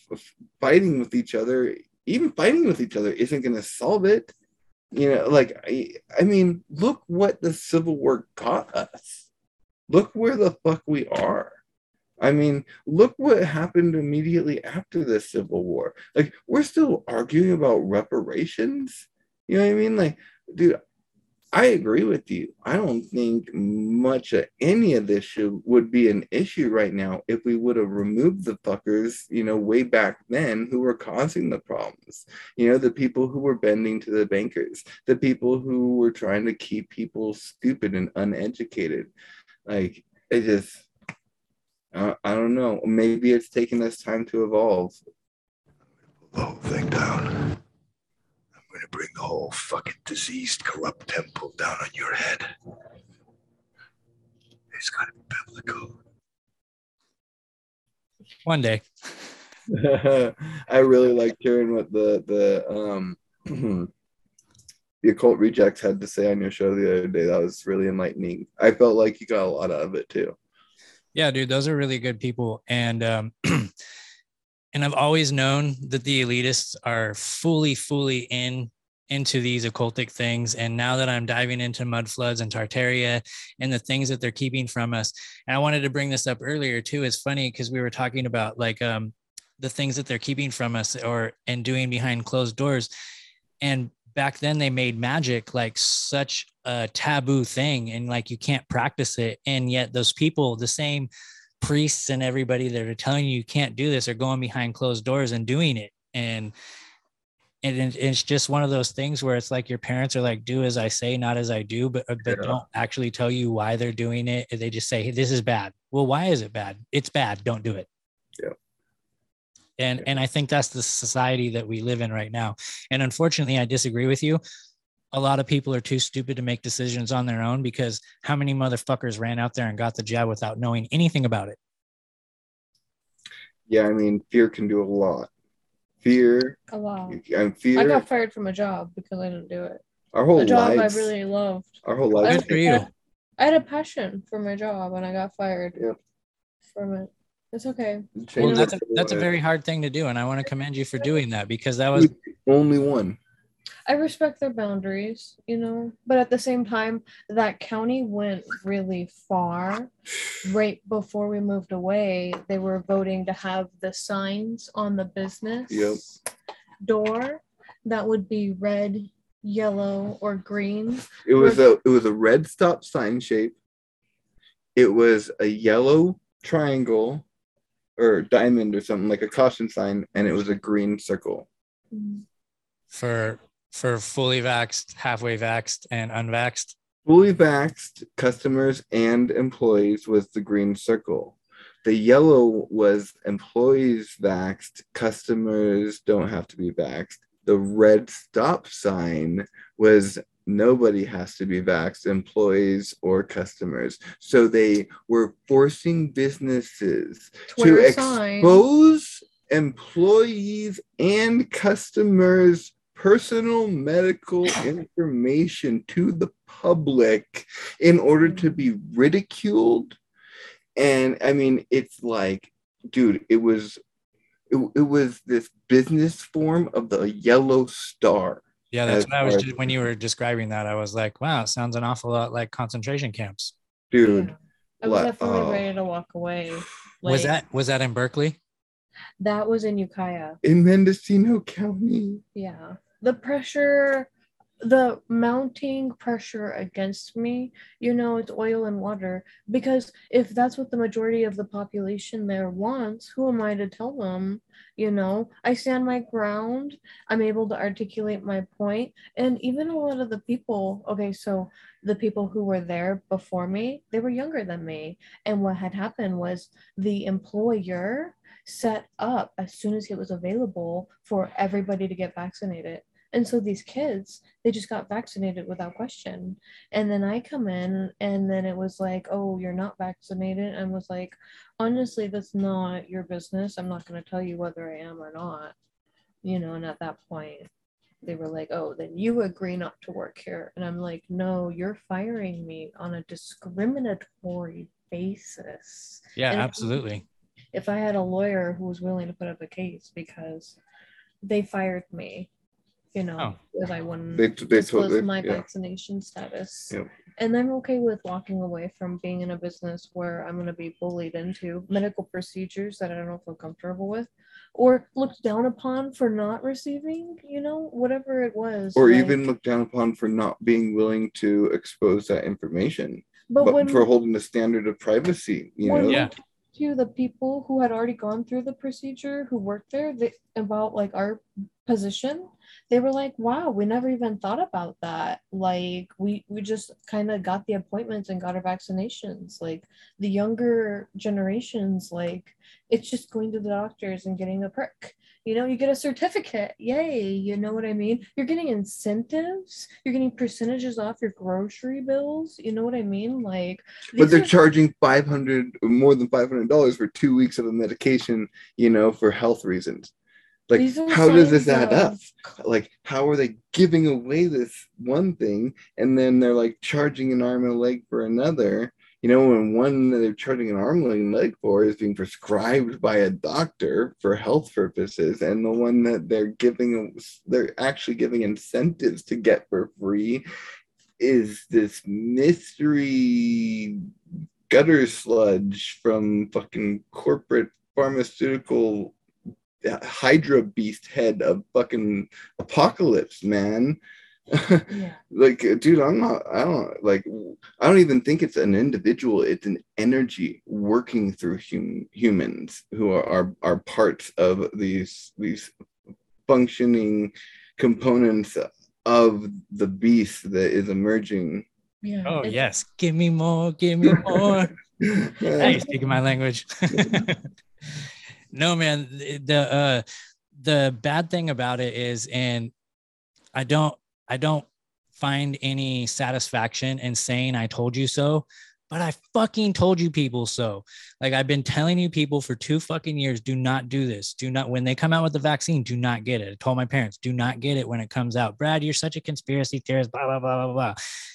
Speaker 9: fighting with each other even fighting with each other isn't going to solve it you know, like I, I mean, look what the Civil War got us. Look where the fuck we are. I mean, look what happened immediately after the Civil War. Like, we're still arguing about reparations. You know what I mean? Like, dude, I agree with you. I don't think much of any of this should would be an issue right now if we would have removed the fuckers, you know, way back then who were causing the problems. You know, the people who were bending to the bankers, the people who were trying to keep people stupid and uneducated. Like it just uh, I don't know. Maybe it's taking us time to evolve.
Speaker 12: Thing down to bring the whole fucking diseased, corrupt temple down on your head. It's got to be biblical.
Speaker 7: One day.
Speaker 9: I really liked hearing what the the um the occult rejects had to say on your show the other day. That was really enlightening. I felt like you got a lot out of it too.
Speaker 7: Yeah, dude, those are really good people. And um and I've always known that the elitists are fully, fully in into these occultic things. And now that I'm diving into mud floods and Tartaria and the things that they're keeping from us, and I wanted to bring this up earlier too. It's funny because we were talking about like um, the things that they're keeping from us or and doing behind closed doors. And back then they made magic like such a taboo thing and like you can't practice it. And yet those people, the same priests and everybody that are telling you you can't do this are going behind closed doors and doing it and and it's just one of those things where it's like your parents are like do as i say not as i do but uh, but
Speaker 9: Yeah.
Speaker 7: don't actually tell you why they're doing it. They just say hey, this is bad. Well why is it bad? It's bad. Don't do it.
Speaker 9: Yeah.
Speaker 7: and and i think that's the society that we live in right now. And unfortunately i disagree with you. A lot of people are too stupid to make decisions on their own because how many motherfuckers ran out there and got the jab without knowing anything about it?
Speaker 9: Yeah, I mean, fear can do a lot. Fear
Speaker 8: A lot.
Speaker 9: and fear.
Speaker 8: I got fired from a job because I didn't do it.
Speaker 9: our whole
Speaker 8: a job
Speaker 9: lives.
Speaker 8: I really loved.
Speaker 9: our whole
Speaker 8: I
Speaker 9: lives.
Speaker 8: had-
Speaker 7: Good for you.
Speaker 8: I had a passion for my job and I got fired
Speaker 9: Yep.
Speaker 8: from it. It's okay.
Speaker 7: well that's a, that's a very hard thing to do and i want to commend you for doing that because that was
Speaker 9: only one.
Speaker 8: I respect their boundaries, you know, but at the same time, that county went really far. Right before we moved away, they were voting to have the signs on the business
Speaker 9: Yep.
Speaker 8: door that would be red, yellow, or green.
Speaker 9: It was a it was a red stop sign shape. It was a yellow triangle or diamond or something like a caution sign, and it was a green circle.
Speaker 7: for for fully vaxxed halfway vaxxed and unvaxxed
Speaker 9: Fully vaxxed customers and employees was the green circle. The yellow was employees vaxxed, customers don't have to be vaxxed. The red stop sign was nobody has to be vaxxed, employees or customers. So they were forcing businesses
Speaker 8: Twitter
Speaker 9: to
Speaker 8: sign.
Speaker 9: expose employees and customers personal medical information to the public in order to be ridiculed and i mean it's like dude it was it, it was this business form of the yellow star
Speaker 7: yeah that's
Speaker 9: as
Speaker 7: what i was just, when you were describing that i was like wow sounds an awful lot like concentration camps
Speaker 9: dude
Speaker 8: I was
Speaker 9: Like,
Speaker 8: definitely
Speaker 9: oh.
Speaker 8: ready to walk away.
Speaker 7: was that was that in berkeley
Speaker 8: that was in Ukiah?
Speaker 9: in mendocino county
Speaker 8: Yeah. The pressure, the mounting pressure against me, you know, it's oil and water. Because if that's what the majority of the population there wants, who am I to tell them? You know, I stand my ground. I'm able to articulate my. And even a lot of the people, okay, so the people who were there before me, they were younger than me. And what had happened was the employer set up as soon as it was available for everybody to get vaccinated. And so these kids, they just got vaccinated without question. And then I come in and then it was like, oh, you're not vaccinated. And was like, honestly, that's not your business. I'm not going to tell you whether I am or not. You know, and at that point, they were like, oh, then you agree not to work here. And I'm like, no, you're firing me on a discriminatory basis.
Speaker 7: yeah
Speaker 8: And-
Speaker 7: absolutely
Speaker 8: if I had a lawyer who was willing to put up a case because they fired me, you know,
Speaker 7: Oh.
Speaker 8: because I wouldn't
Speaker 9: They- they
Speaker 8: disclose
Speaker 9: totally-
Speaker 8: my
Speaker 9: yeah.
Speaker 8: vaccination status.
Speaker 9: Yep.
Speaker 8: And I'm okay with walking away from being in a business where I'm going to be bullied into medical procedures that I don't feel comfortable with or looked down upon for not receiving, you know, whatever it was.
Speaker 9: or
Speaker 8: like-
Speaker 9: even looked down upon for not being willing to expose that information
Speaker 8: But
Speaker 9: but,
Speaker 8: when-
Speaker 9: for holding the standard of privacy you
Speaker 8: when
Speaker 9: know
Speaker 8: we talked to the people who had already gone through the procedure who worked there they, about like our position they were like wow we never even thought about that. Like we we just kind of got the appointments and got our vaccinations. Like the younger generations like it's just going to the doctors and getting a perk you know you get a certificate. Yay you know what i mean? You're getting incentives. You're getting percentages off your grocery bills. You know what i mean? Like
Speaker 9: but they're
Speaker 8: are-
Speaker 9: charging 500 more than 500 dollars for two weeks of a medication you know for health reasons. Like how does this add up? like how are they giving away this one thing and then they're like charging an arm and a leg for another you know and one that they're charging an arm and leg for is being prescribed by a doctor for health purposes and the one that they're giving they're actually giving incentives to get for free is this mystery gutter sludge from fucking corporate pharmaceutical uh, hydra beast head of fucking apocalypse man like dude i'm not i don't like i don't even think it's an individual it's an energy working through hum- humans who are, are are parts of these these functioning components of the beast that is emerging.
Speaker 8: Yeah.
Speaker 7: Oh
Speaker 8: it's-
Speaker 7: yes, give me more, give me more. hey, speaking my language. no, man, the uh, the bad thing about it is, and I don't, I don't find any satisfaction in saying I told you so, but I fucking told you people so. Like I've been telling you people for two fucking years, do not do this. Do not when they come out with the vaccine, do not get it. I told my parents, do not get it when it comes out. Brad, you're such a conspiracy theorist. Blah blah blah blah blah.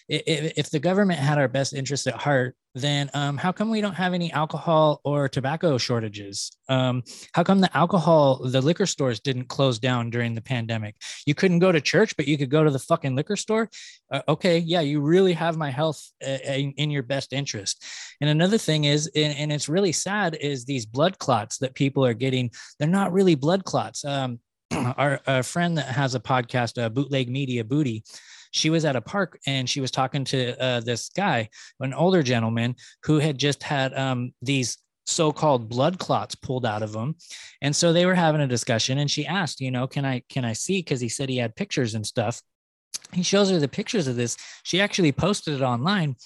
Speaker 7: If the government had our best interest at heart, then um, how come we don't have any alcohol or tobacco shortages? Um, how come the alcohol, the liquor stores didn't close down during the pandemic? You couldn't go to church, but you could go to the fucking liquor store. Uh, okay, yeah, you really have my health uh, in, in your best interest. And another thing is, and, and it's really sad, is these blood clots that people are getting. They're not really blood clots. Um, our a friend that has a podcast, uh, Bootleg Media Booty, she was at a park and she was talking to uh, this guy, an older gentleman who had just had um, these so-called blood clots pulled out of him. And so they were having a discussion and she asked you know can i can i see? Because he said he had pictures and stuff. He shows her the pictures of this. She actually posted it online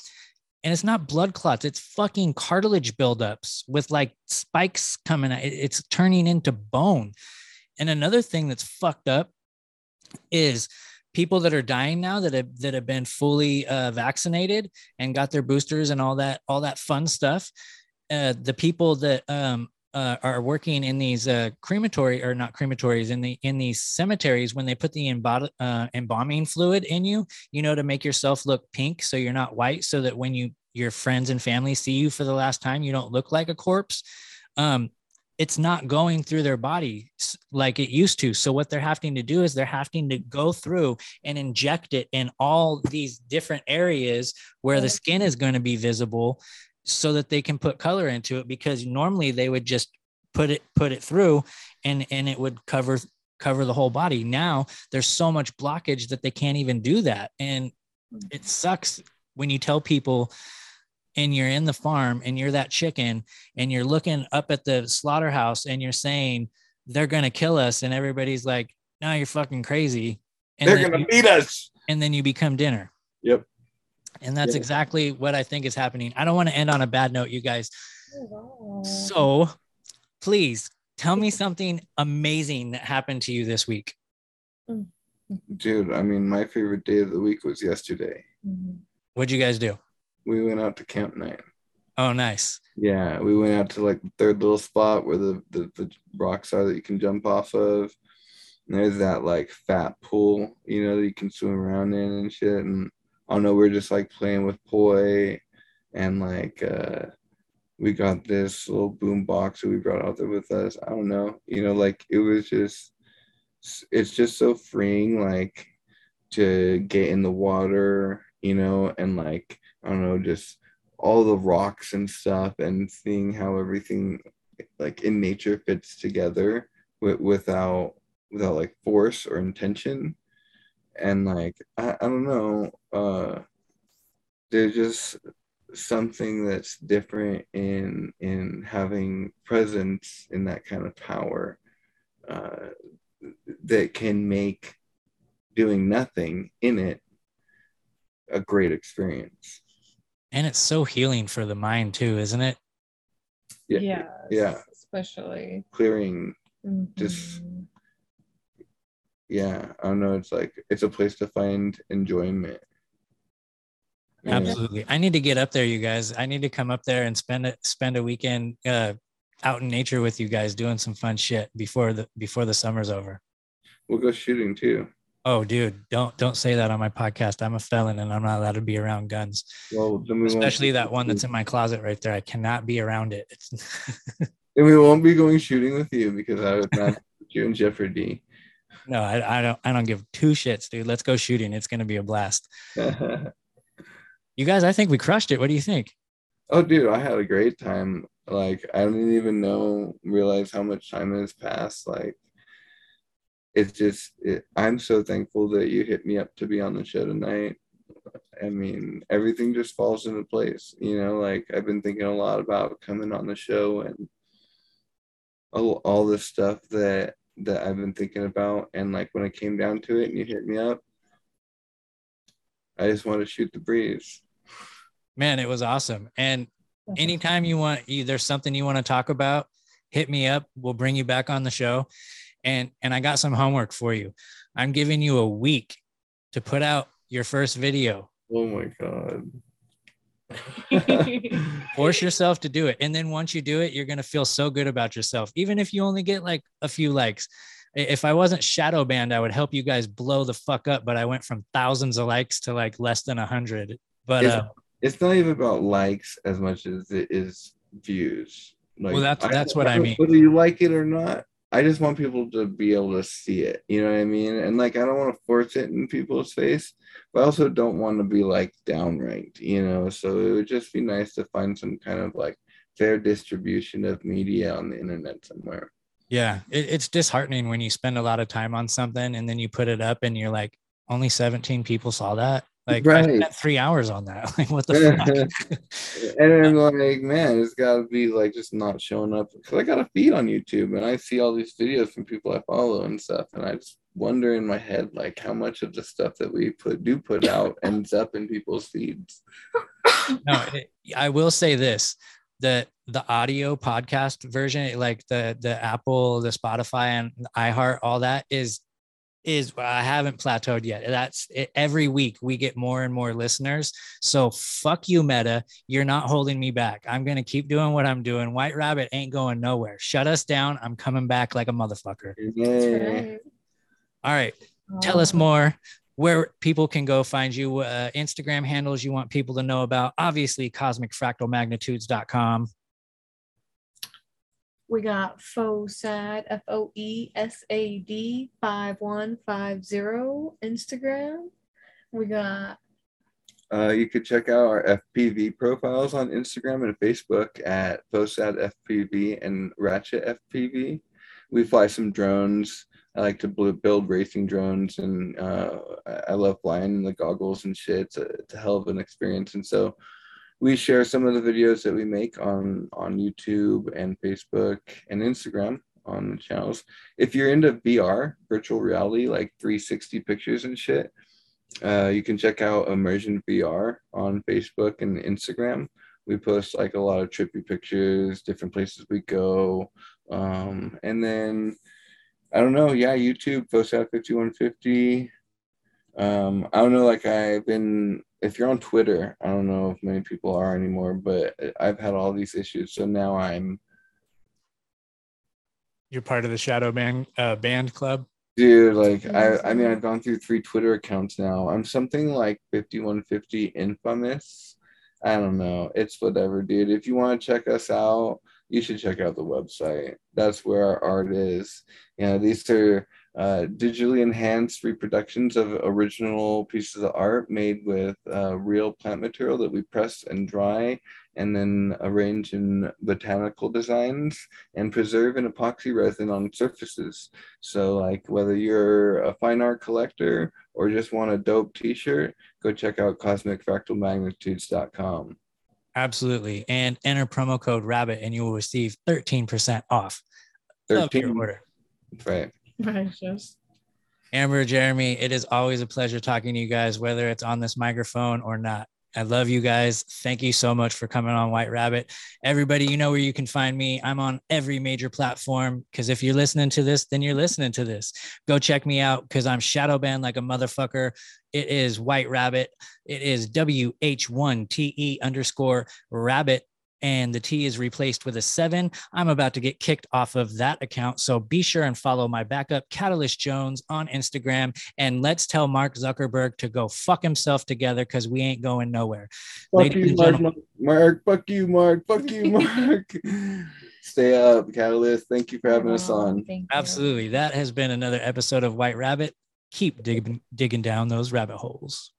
Speaker 7: and it's not blood clots it's fucking cartilage buildups with like spikes coming out. It's turning into bone. And another thing that's fucked up is people that are dying now that have that have been fully uh, vaccinated and got their boosters and all that all that fun stuff uh, the people that um, uh, are working in these uh, crematory or not crematories in the in these cemeteries when they put the uh, embalming fluid in you you know to make yourself look pink so you're not white so that when you your friends and family see you for the last time you don't look like a corpse. Um, it's not going through their body like it used to. So what they're having to do is they're having to go through and inject it in all these different areas where the skin is going to be visible so that they can put color into it because normally they would just put it put it through and and it would cover cover the whole body. Now there's so much blockage that they can't even do that and hmm. it sucks when you tell people and you're in the farm and you're that chicken and you're looking up at the slaughterhouse and you're saying they're gonna kill us and everybody's like no you're fucking crazy and
Speaker 9: They're gonna
Speaker 7: you-
Speaker 9: beat us.
Speaker 7: and then you become dinner
Speaker 9: Yep.
Speaker 7: and that's
Speaker 9: Yeah.
Speaker 7: exactly what i think is happening i don't want to end on a bad note you guys so please tell me something amazing that happened to you this week mm.
Speaker 9: Dude, I mean, my favorite day of the week was yesterday. Mm-hmm.
Speaker 7: what'd you guys do
Speaker 9: We went out to Camp Nine.
Speaker 7: oh nice
Speaker 9: Yeah, we went out to like the third little spot where the, the, the rocks are that you can jump off of. And there's that like fat pool, you know, that you can swim around in and shit. And I don't know, we're just like playing with poi and like uh we got this little boom box that we brought out there with us. I don't know, you know, like it was just it's just so freeing, like to get in the water, you know, and like I don't know, just all the rocks and stuff and seeing how everything like in nature fits together with, without without like force or intention. And like I, I don't know uh there's just something that's different in in having presence in that kind of power uh that can make doing nothing in it a great experience
Speaker 7: and it's so healing for the mind too isn't it
Speaker 9: yeah
Speaker 8: Yes,
Speaker 9: yeah
Speaker 8: especially
Speaker 9: clearing
Speaker 8: Mhm.
Speaker 9: just yeah i don't know it's like it's a place to find enjoyment And-
Speaker 7: Absolutely. I need to get up there, you guys. I need to come up there and spend a spend a weekend uh, out in nature with you guys doing some fun shit before the before the summer's over.
Speaker 9: we'll go shooting too
Speaker 7: Oh, dude, don't don't say that on my podcast. I'm a felon and I'm not allowed to be around guns.
Speaker 9: well
Speaker 7: Especially that one that's in my closet right there. I cannot be around it.
Speaker 9: And we won't be going shooting with you because i would not you in jeopardy
Speaker 7: no, I, I don't I don't give two shits, dude. Let's go shooting. It's gonna be a blast. You guys, I think we crushed it. What do you think?
Speaker 9: oh dude i had a great time like i didn't even know realize how much time has passed like it's just it, i'm so thankful that you hit me up to be on the show tonight i mean everything just falls into place you know like i've been thinking a lot about coming on the show and all, all the stuff that that I've been thinking about. And like when it came down to it and you hit me up, I just want to shoot the breeze.
Speaker 7: Man, it was awesome. And anytime you want, you, there's something you want to talk about, hit me up. We'll bring you back on the show. And and I got some homework for you. I'm giving you a week to put out your first video.
Speaker 9: Oh my god.
Speaker 7: Force yourself to do it. And then once you do it, you're going to feel so good about yourself. Even if you only get like a few likes. If I wasn't shadow banned, I would help you guys blow the fuck up. But I went from thousands of likes to like less than a hundred. But
Speaker 9: it's,
Speaker 7: uh,
Speaker 9: it's not even about likes as much as it is views. Like,
Speaker 7: Well, that's- that's what I mean.
Speaker 9: Whether you like it or not, I just want people to be able to see it. You know what I mean? And like, I don't want to force it in people's face, but I also don't want to be like downranked. You know, so it would just be nice to find some kind of like fair distribution of media on the internet somewhere.
Speaker 7: Yeah, it, it's disheartening when you spend a lot of time on something and then you put it up and you're like, only 17 people saw that. Like, I spent three hours on that. Like, what the fuck?
Speaker 9: and I'm like, man, it's got to be like just not showing up because I got a feed on YouTube and I see all these videos from people I follow and stuff, and I just wonder in my head like how much of the stuff that we put do put out ends up in people's feeds.
Speaker 7: no, it, I will say this: the the audio podcast version, like the the Apple, the Spotify, and iHeart, all that is is I haven't plateaued yet. That's it, every week we get more and more listeners. So fuck you, Meta. You're not holding me back. I'm gonna keep doing what I'm doing. White Rabbit ain't going nowhere. Shut us down. I'm coming back like a motherfucker.
Speaker 9: Yeah.
Speaker 7: All right. Tell us more where people can go find you, uh, Instagram handles you want people to know about. Obviously, cosmicfractalmagnitudes.com.
Speaker 8: We got FOESAD, F O E S A D 5150 Instagram. We got
Speaker 9: Uh, you could check out our FPV profiles on Instagram and Facebook at FOESAD FPV and Ratchet FPV. We fly some drones. I like to build racing drones, and uh, I love flying in the goggles and shit. It's a, it's a hell of an experience. And so we share some of the videos that we make on on YouTube and Facebook and Instagram on the channels. If you're into VR, virtual reality, like 360 pictures and shit, uh, you can check out Immersion VR on Facebook and Instagram. We post like a lot of trippy pictures, different places we go. Um, and then I don't know, yeah, YouTube, FOESAD 5150. Um, I don't know, like I've been, if you're on Twitter, I don't know if many people are anymore, but I've had all these issues. So now I'm,
Speaker 7: You're part of the Shadow Band uh, Band Club.
Speaker 9: dude, like I, I mean, I've gone through three Twitter accounts now. I'm something like 5150 infamous. I don't know. It's whatever, dude. If you want to check us out, you should check out the website. That's where our art is. You know, these are uh, digitally enhanced reproductions of original pieces of art made with uh, real plant material that we press and dry and then arrange in botanical designs and preserve in epoxy resin on surfaces. So, like whether you're a fine art collector or just want a dope t-shirt, go check out cosmicfractalmagnitudes.com.
Speaker 7: Absolutely. And enter promo code RABBIT and you will receive 13% off. of your
Speaker 9: 13.
Speaker 7: order.
Speaker 9: Right.
Speaker 8: Precious.
Speaker 7: Amber, Jeremy, it is always a pleasure talking to you guys, whether it's on this microphone or not. I love you guys. Thank you so much for coming on White Rabbit. Everybody, you know where you can find me. I'm on every major platform because if you're listening to this, then you're listening to this. Go check me out because I'm shadow banned like a motherfucker. It is White Rabbit. It is WH1TE underscore rabbit. And the T is replaced with a seven. I'm about to get kicked off of that account. So be sure and follow my backup, Catalyst Jones, on Instagram. And let's tell Mark Zuckerberg to go fuck himself together because we ain't going nowhere.
Speaker 9: Fuck
Speaker 7: Ladies
Speaker 9: you,
Speaker 7: and
Speaker 9: Mark,
Speaker 7: gentlemen,
Speaker 9: Mark. Fuck you, Mark. Fuck you, Mark. Stay up, Catalyst. Thank you for having us on.
Speaker 7: absolutely. That has been another episode of White Rabbit. Keep digging, digging down those rabbit holes.